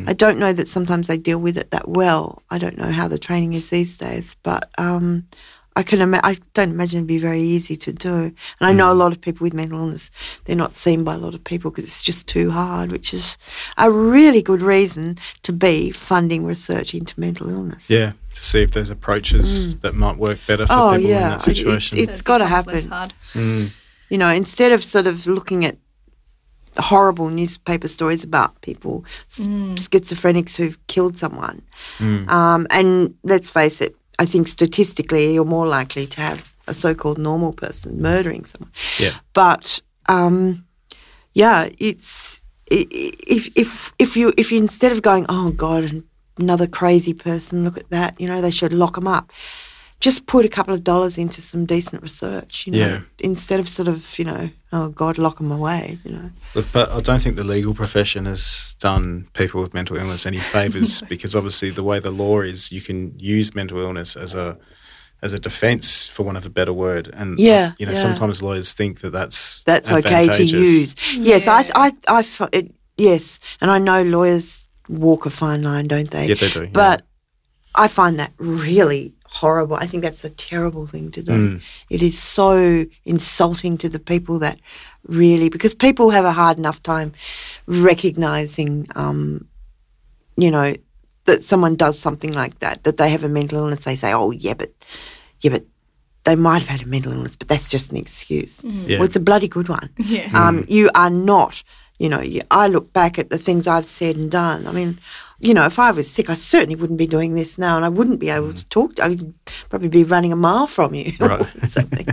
I don't know that sometimes they deal with it that well. I don't know how the training is these days, but um, I can. Ima- I don't imagine it'd be very easy to do. And I know a lot of people with mental illness, they're not seen by a lot of people because it's just too hard, which is a really good reason to be funding research into mental illness. Yeah, to see if there's approaches that might work better for Mm. Oh, people yeah. in that situation. it's- So gotta happen. Mm, You know, instead of sort of looking at horrible newspaper stories about people, s- schizophrenics who've killed someone. mm. Um, and let's face it, I think statistically you're more likely to have a so-called normal person murdering someone. yeah, But um, yeah, it's if if if you if you instead of going, oh God, another crazy person, look at that, you know, they should lock them up. Just put a couple of dollars into some decent research, you know, Yeah. instead of sort of, you know, oh God, lock them away, you know. But, but I don't think the legal profession has done people with mental illness any favors (laughs) because obviously the way the law is, you can use mental illness as a as a defense, for want of a better word. And uh, Yeah, you know, yeah. sometimes lawyers think that that's That's okay to use. Yes, I, Yeah. I, I, fi- it, yes, and I know lawyers walk a fine line, don't they? Yeah, they do. yeah. But I find that really horrible. I think that's a terrible thing to do. Mm. It is so insulting to the people that really, because people have a hard enough time recognizing, um, you know, that someone does something like that, that they have a mental illness. They say, oh, yeah, but, yeah, but they might have had a mental illness, but that's just an excuse. Yeah. Well, it's a bloody good one. (laughs) Yeah. Um, you are not, you know, you, I look back at the things I've said and done. I mean, you know, if I was sick, I certainly wouldn't be doing this now and I wouldn't be able to mm. talk. I would probably be running a mile from you or (laughs) something,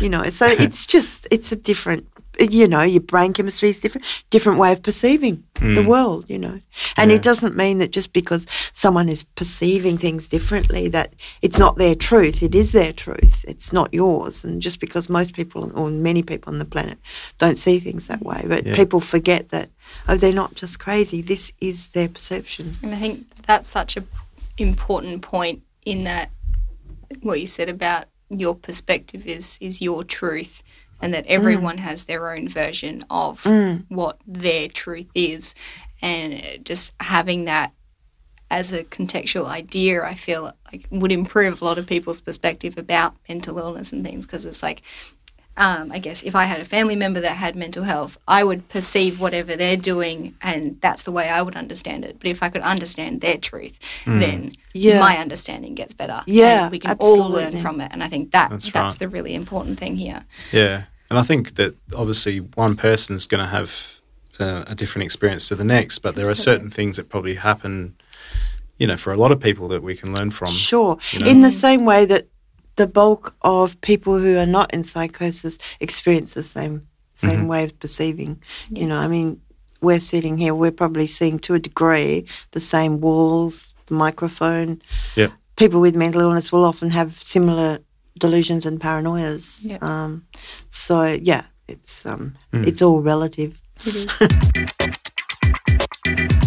you know. So it's just, it's a different, you know, your brain chemistry is different, different way of perceiving the hmm. world, you know. And Yeah. it doesn't mean that just because someone is perceiving things differently that it's not their truth. It is their truth. It's not yours. And just because most people or many people on the planet don't see things that way, but Yeah. people forget that oh, they're not just crazy. This is their perception. And I think that's such an important point in that what you said about your perspective is is your truth and that mm. everyone has their own version of mm. what their truth is. And just having that as a contextual idea I feel like would improve a lot of people's perspective about mental illness and things because it's like um, I guess if I had a family member that had mental health, I would perceive whatever they're doing, and that's the way I would understand it. But if I could understand their truth, then Yeah. my understanding gets better. Yeah, and we can all learn from it. And I think that That's that's, right. the really important thing here. Yeah, and I think that obviously one person's going to have uh, a different experience to the next, but there are certain things that probably happen, you know, for a lot of people that we can learn from. Sure. you know? In the same way that the bulk of people who are not in psychosis experience the same same way of perceiving. You know, I mean, we're sitting here, we're probably seeing to a degree the same walls, the microphone. Yep. People with mental illness will often have similar delusions and paranoias. Yep. Um, so yeah, it's um, it's all relative. It is. (laughs)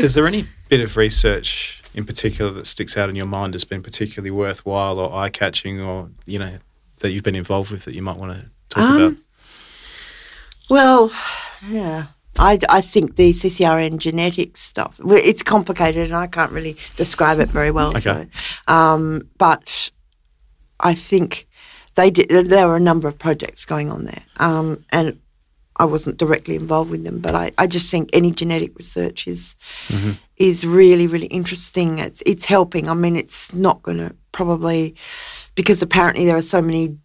Is there any bit of research in particular that sticks out in your mind as been particularly worthwhile or eye catching, or you know, that you've been involved with that you might want to talk Um, about? Well, yeah. I, I think the CCRN genetics stuff, it's complicated and I can't really describe it very well. Okay. So, um, but I think they did, there were a number of projects going on there. Um, and I wasn't directly involved with them, but I, I just think any genetic research is is really, really interesting. It's it's helping. I mean, it's not going to probably because apparently there are so many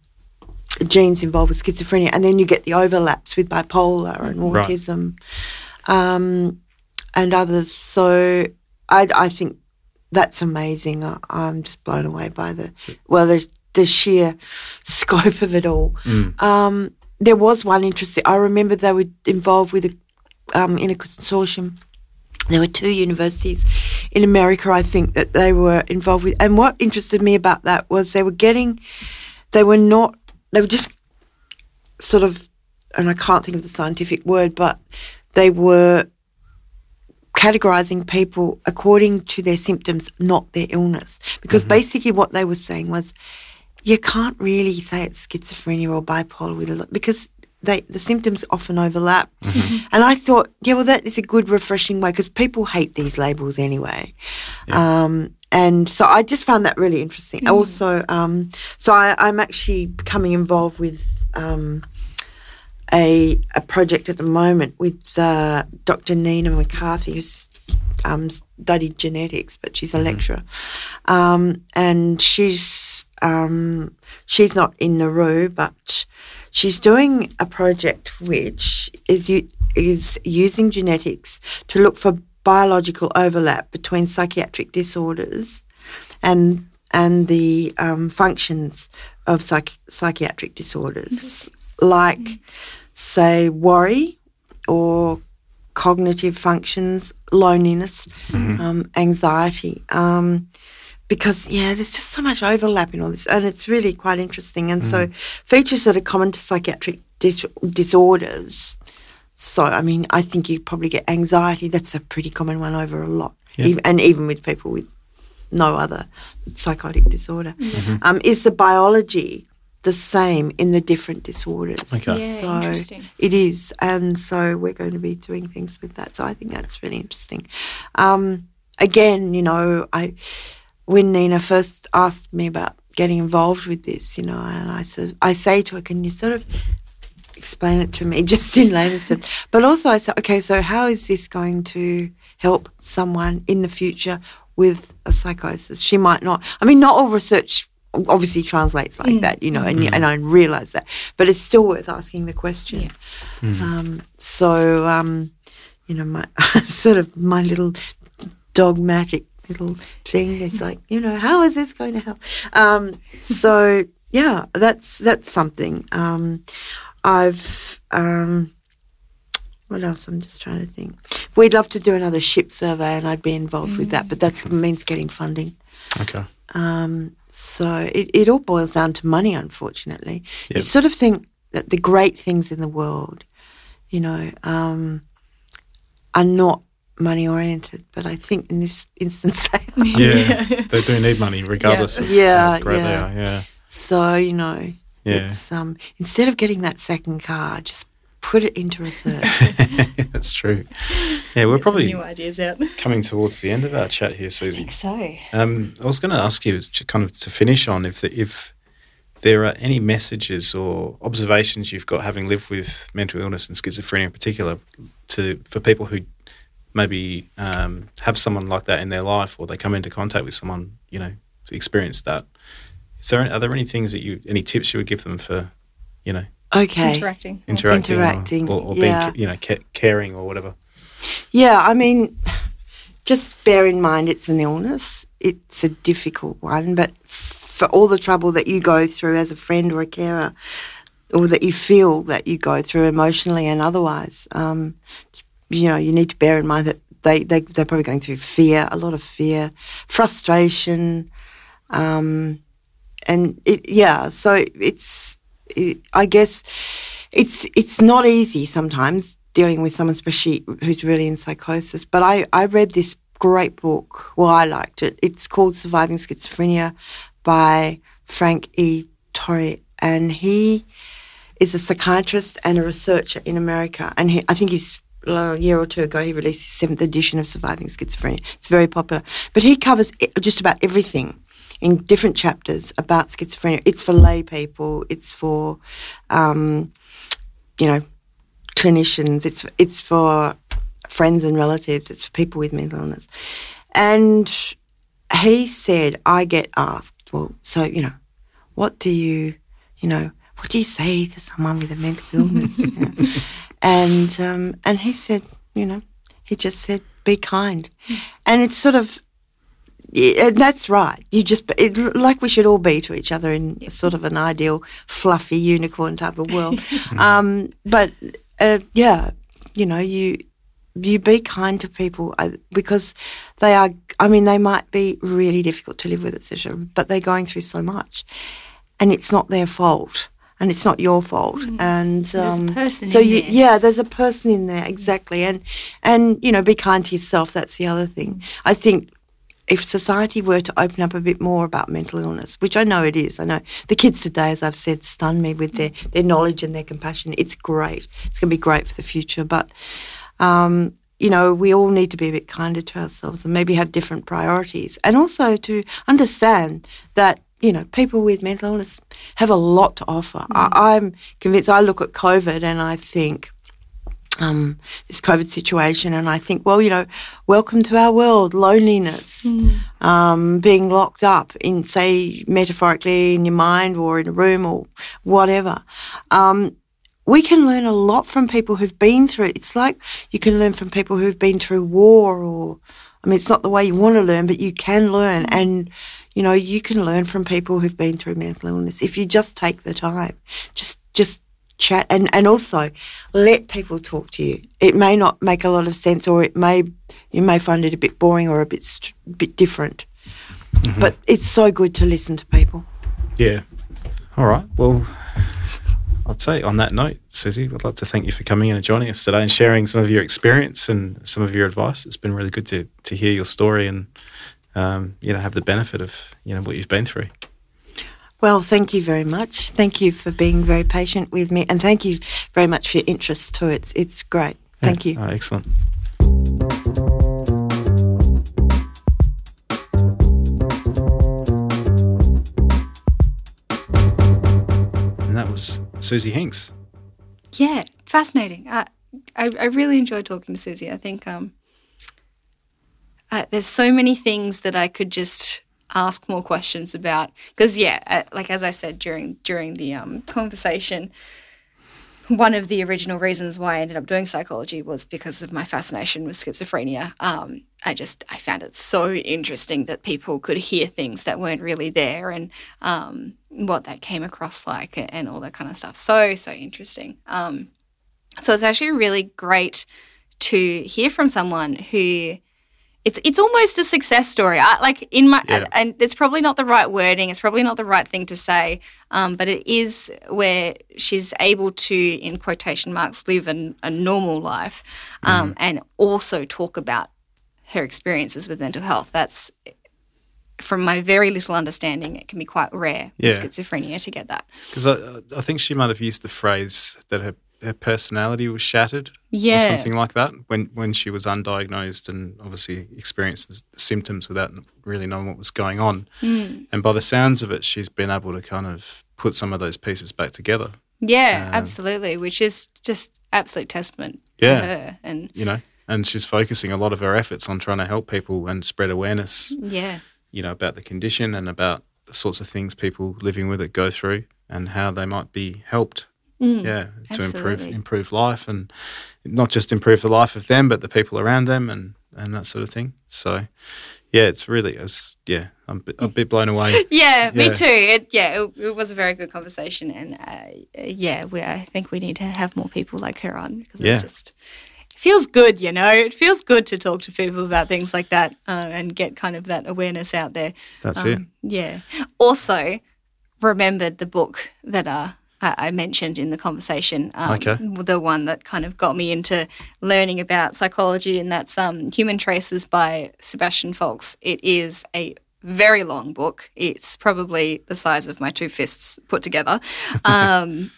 genes involved with schizophrenia, and then you get the overlaps with bipolar and Right. autism, um, and others. So I, I think that's amazing. I, I'm just blown away by the well, the, the sheer (laughs) scope of it all. Um, there was one interesting. I remember they were involved with a um, in a consortium. There were two universities in America, I think, that they were involved with. And what interested me about that was they were getting, they were not, they were just sort of, and I can't think of the scientific word, but they were categorizing people according to their symptoms, not their illness. Because basically what they were saying was, you can't really say it's schizophrenia or bipolar with a lot because they the symptoms often overlap. And I thought, yeah, well, that is a good refreshing way because people hate these labels anyway. Um, and so I just found that really interesting. Also, um, so I, I'm actually becoming involved with um, a a project at the moment with uh, Dr. Nina McCarthy, who's um, studied genetics, but she's a lecturer, um, and she's um, she's not in NERU, but she's doing a project which is is using genetics to look for biological overlap between psychiatric disorders and and the um, functions of psych- psychiatric disorders, like say worry or cognitive functions, loneliness, um, anxiety. Um, because yeah, there's just so much overlap in all this, and it's really quite interesting. And so, features that are common to psychiatric dis- disorders. So, I mean, I think you probably get anxiety. That's a pretty common one over a lot, Yeah. Ev- and even with people with no other psychotic disorder. Um, is the biology the same in the different disorders? Okay. Yeah, so interesting. it is, and so we're going to be doing things with that. So I think that's really interesting. Um, again, you know, I when Nina first asked me about getting involved with this, you know, and I said, I say to her, can you sort of explain it to me (laughs) just in layman's terms? But also I said, okay, so how is this going to help someone in the future with a psychosis? She might not. I mean, not all research obviously translates like that, you know, and, and I realise that, but it's still worth asking the question. Um, so, um, you know, my (laughs) sort of my little dogmatic little thing It's like, you know, how is this going to help? Um, so yeah, that's that's something. Um, I've um, what else? I'm just trying to think. We'd love to do another SHIP survey, and I'd be involved with that, but that means getting funding. Okay. Um, so it, it all boils down to money, unfortunately. You sort of think that the great things in the world, you know, um, are not money oriented, but I think in this instance (laughs) they are. Yeah, they do need money regardless of Yeah, how great yeah. they are. Yeah. So, you know, Yeah. it's um, instead of getting that second car, just put it into research. (laughs) That's true. Yeah, we're probably new ideas out. (laughs) coming towards the end of our chat here, Susie. so. Um, I was going to ask you, to kind of to finish on, if the, if there are any messages or observations you've got, having lived with mental illness and schizophrenia in particular, to for people who maybe um, have someone like that in their life, or they come into contact with someone you know experienced that. Is there are there any things that you any tips you would give them for you know Okay. Interacting. interacting, or- or, or, yeah. being you know ca- caring or whatever? Yeah, I mean, just bear in mind it's an illness. It's a difficult one, but for all the trouble that you go through as a friend or a carer, or that you feel that you go through emotionally and otherwise, um, you know, you need to bear in mind that they, they, they're probably going through fear, a lot of fear, frustration, um, and it, yeah, so it's, it, I guess, it's it's not easy sometimes dealing with someone, especially who's really in psychosis. But I, I read this great book. Well, I liked it. It's called Surviving Schizophrenia by Frank E. Torrey, and he is a psychiatrist and a researcher in America. And he, I think he's a year or two ago he released his seventh edition of Surviving Schizophrenia. It's very popular, but he covers just about everything in different chapters about schizophrenia. It's for lay people. It's for um, you know, clinicians. It's it's for friends and relatives. It's for people with mental illness. And he said, I get asked, well, so you know, what do you, you know, what do you say to someone with a mental (laughs) illness? you know? And um, and he said, you know, he just said, be kind, and it's sort of. Yeah, that's right. You just it, like we should all be to each other in sort of an ideal, fluffy unicorn type of world. (laughs) um, but uh, yeah, you know, you you be kind to people uh, because they are. I mean, they might be really difficult to live with, etc. But they're going through so much, and it's not their fault, and it's not your fault. And There's a um, person so in you, there. yeah, there's a person in there exactly, and and you know, be kind to yourself. That's the other thing. I think if society were to open up a bit more about mental illness, which I know it is, I know the kids today, as I've said, stun me with their, their knowledge and their compassion. It's great. It's going to be great for the future. But, um, you know, we all need to be a bit kinder to ourselves and maybe have different priorities. And also to understand that, you know, people with mental illness have a lot to offer. I, I'm convinced, I look at COVID and I think, um, this COVID situation, and I think, well, you know, welcome to our world, loneliness, um, being locked up in, say, metaphorically in your mind or in a room or whatever. Um, we can learn a lot from people who've been through it. It's like you can learn from people who've been through war or, I mean, it's not the way you want to learn, but you can learn. Mm. And, you know, you can learn from people who've been through mental illness if you just take the time. Just, just chat and, and also let people talk to you. It may not make a lot of sense or it may, you may find it a bit boring or a bit, st- bit different. Mm-hmm. But it's so good to listen to people. Yeah. All right. Well, I'd say on that note, Susie, I'd like to thank you for coming in and joining us today and sharing some of your experience and some of your advice. It's been really good to, to hear your story and um, you know have the benefit of you know what you've been through. Well, thank you very much. Thank you for being very patient with me, and thank you very much for your interest too. It's it's great. Thank Yeah. you. Oh, excellent. And that was Susie Hincks. Yeah, fascinating. I, I, I really enjoyed talking to Susie. I think um, uh, there's so many things that I could just ask more questions about. Because yeah, uh, like as I said during during the um, conversation, one of the original reasons why I ended up doing psychology was because of my fascination with schizophrenia. Um, I just I found it so interesting that people could hear things that weren't really there and um, what that came across like and, and all that kind of stuff. So so interesting. Um, so it's actually really great to hear from someone who it's it's almost a success story. I, like in my Yeah. and it's probably not the right wording. It's probably not the right thing to say. Um, but it is where she's able to, in quotation marks, live an, a normal life, um, and also talk about her experiences with mental health. That's from my very little understanding, it can be quite rare Yeah. with schizophrenia to get that. Because I, I think she might have used the phrase that her, her personality was shattered or something like that when, when she was undiagnosed and obviously experienced the symptoms without really knowing what was going on. Mm. And by the sounds of it, she's been able to kind of put some of those pieces back together, Yeah, Um, absolutely. Which is just absolute testament Yeah. to her. And you know, and she's focusing a lot of her efforts on trying to help people and spread awareness, yeah, you know, about the condition and about the sorts of things people living with it go through and how they might be helped. Mm, yeah, to improve absolutely. improve life and not just improve the life of them, but the people around them and and that sort of thing. So, yeah, it's really, it's, yeah, I'm a bit, blown away. (laughs) Yeah, me too. It, yeah, it, it was a very good conversation, and uh, yeah, we, I think we need to have more people like her on because Yeah. it's just feels good, you know. It feels good to talk to people about things like that uh, and get kind of that awareness out there. That's it. Um, Yeah. Also, remembered the book that uh, I, I mentioned in the conversation. Um, Okay. The one that kind of got me into learning about psychology, and that's um, Human Traces by Sebastian Faulks. It is a very long book. It's probably the size of my two fists put together. (laughs) Um,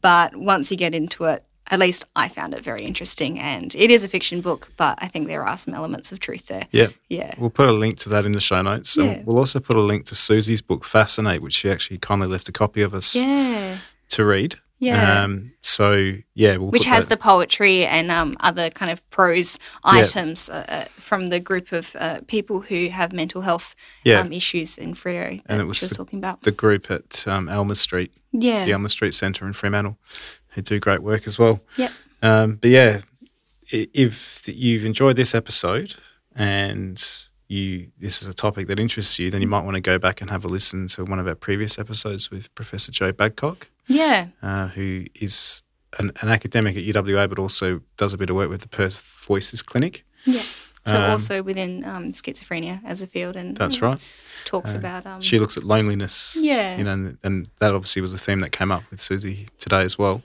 but once you get into it, at least I found it very interesting. And it is a fiction book, but I think there are some elements of truth there. Yeah. Yeah. We'll put a link to that in the show notes. And Yeah. we'll also put a link to Susie's book, Fascinate, which she actually kindly left a copy of us Yeah. to read. Yeah. Um, so, yeah, we'll which has that- the poetry and um, other kind of prose items uh, uh, from the group of uh, people who have mental health Yeah. um, issues in Freo that And it was she was the- talking about. the group at um, Elmer Street, yeah. the Elmer Street Centre in Fremantle, who do great work as well. Yep. Um, but yeah, if you've enjoyed this episode and you this is a topic that interests you, then you might want to go back and have a listen to one of our previous episodes with Professor Jo Badcock, Yeah. uh, who is an, an academic at UWA, but also does a bit of work with the Perth Voices Clinic. Yeah. So Um, also within um, schizophrenia as a field, and That's right. talks Uh, about um, She looks at loneliness. Yeah. You know, and, and that obviously was a theme that came up with Susie today as well.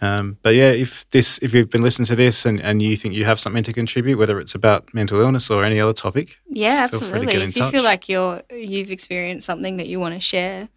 Um, but yeah, if this, if you've been listening to this and, and you think you have something to contribute, whether it's about mental illness or any other topic, yeah, feel free to absolutely. If you touch. feel like you're you've experienced something that you want to share,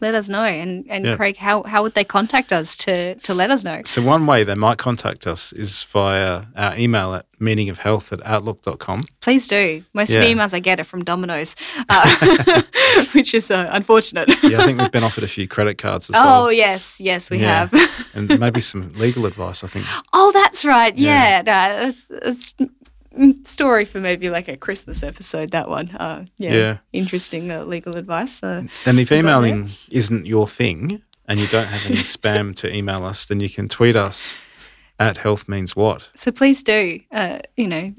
let us know. And and Yeah. Craig, how how would they contact us to to let us know? so one way they might contact us is via our email at meaningofhealth at outlook.com. Please do. Most of the emails I get are from Domino's, uh, (laughs) which is uh, unfortunate. (laughs) Yeah, I think we've been offered a few credit cards as oh well. Oh yes, yes, we Yeah. have. (laughs) and maybe some legal advice, I think. oh, that's right. Yeah. Yeah, no, that's mm, story for maybe like a Christmas episode. That one. Uh, yeah, Yeah. interesting uh, legal advice. Uh, And if emailing isn't your thing and you don't have any (laughs) spam to email us, then you can tweet us at health means what. so please do. Uh, you know.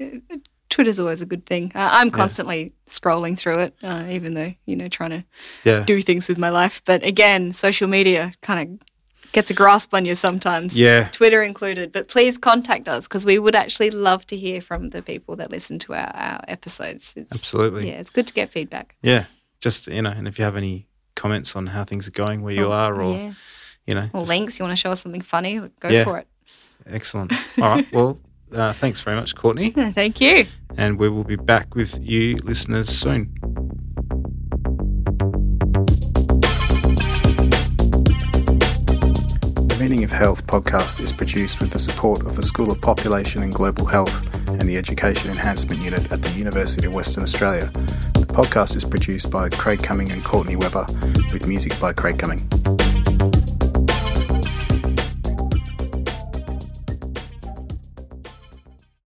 Twitter's always a good thing. Uh, I'm constantly scrolling through it, uh, even though you know trying to Yeah. do things with my life. But again, social media kind of gets a grasp on you sometimes. Yeah. Twitter included. But please contact us because we would actually love to hear from the people that listen to our, our episodes. It's, Absolutely. Yeah, it's good to get feedback. Yeah. Just, you know, and if you have any comments on how things are going where you Or- are or, yeah. you know, or just- links, you want to show us something funny, go Yeah. for it. excellent. All right. Well, uh, thanks very much, Courtney. (laughs) Thank you. And we will be back with you listeners soon. Meaning of Health podcast is produced with the support of the School of Population and Global Health and the Education Enhancement Unit at the University of Western Australia. The podcast is produced by Craig Cumming and Courtney Webber with music by Craig Cumming.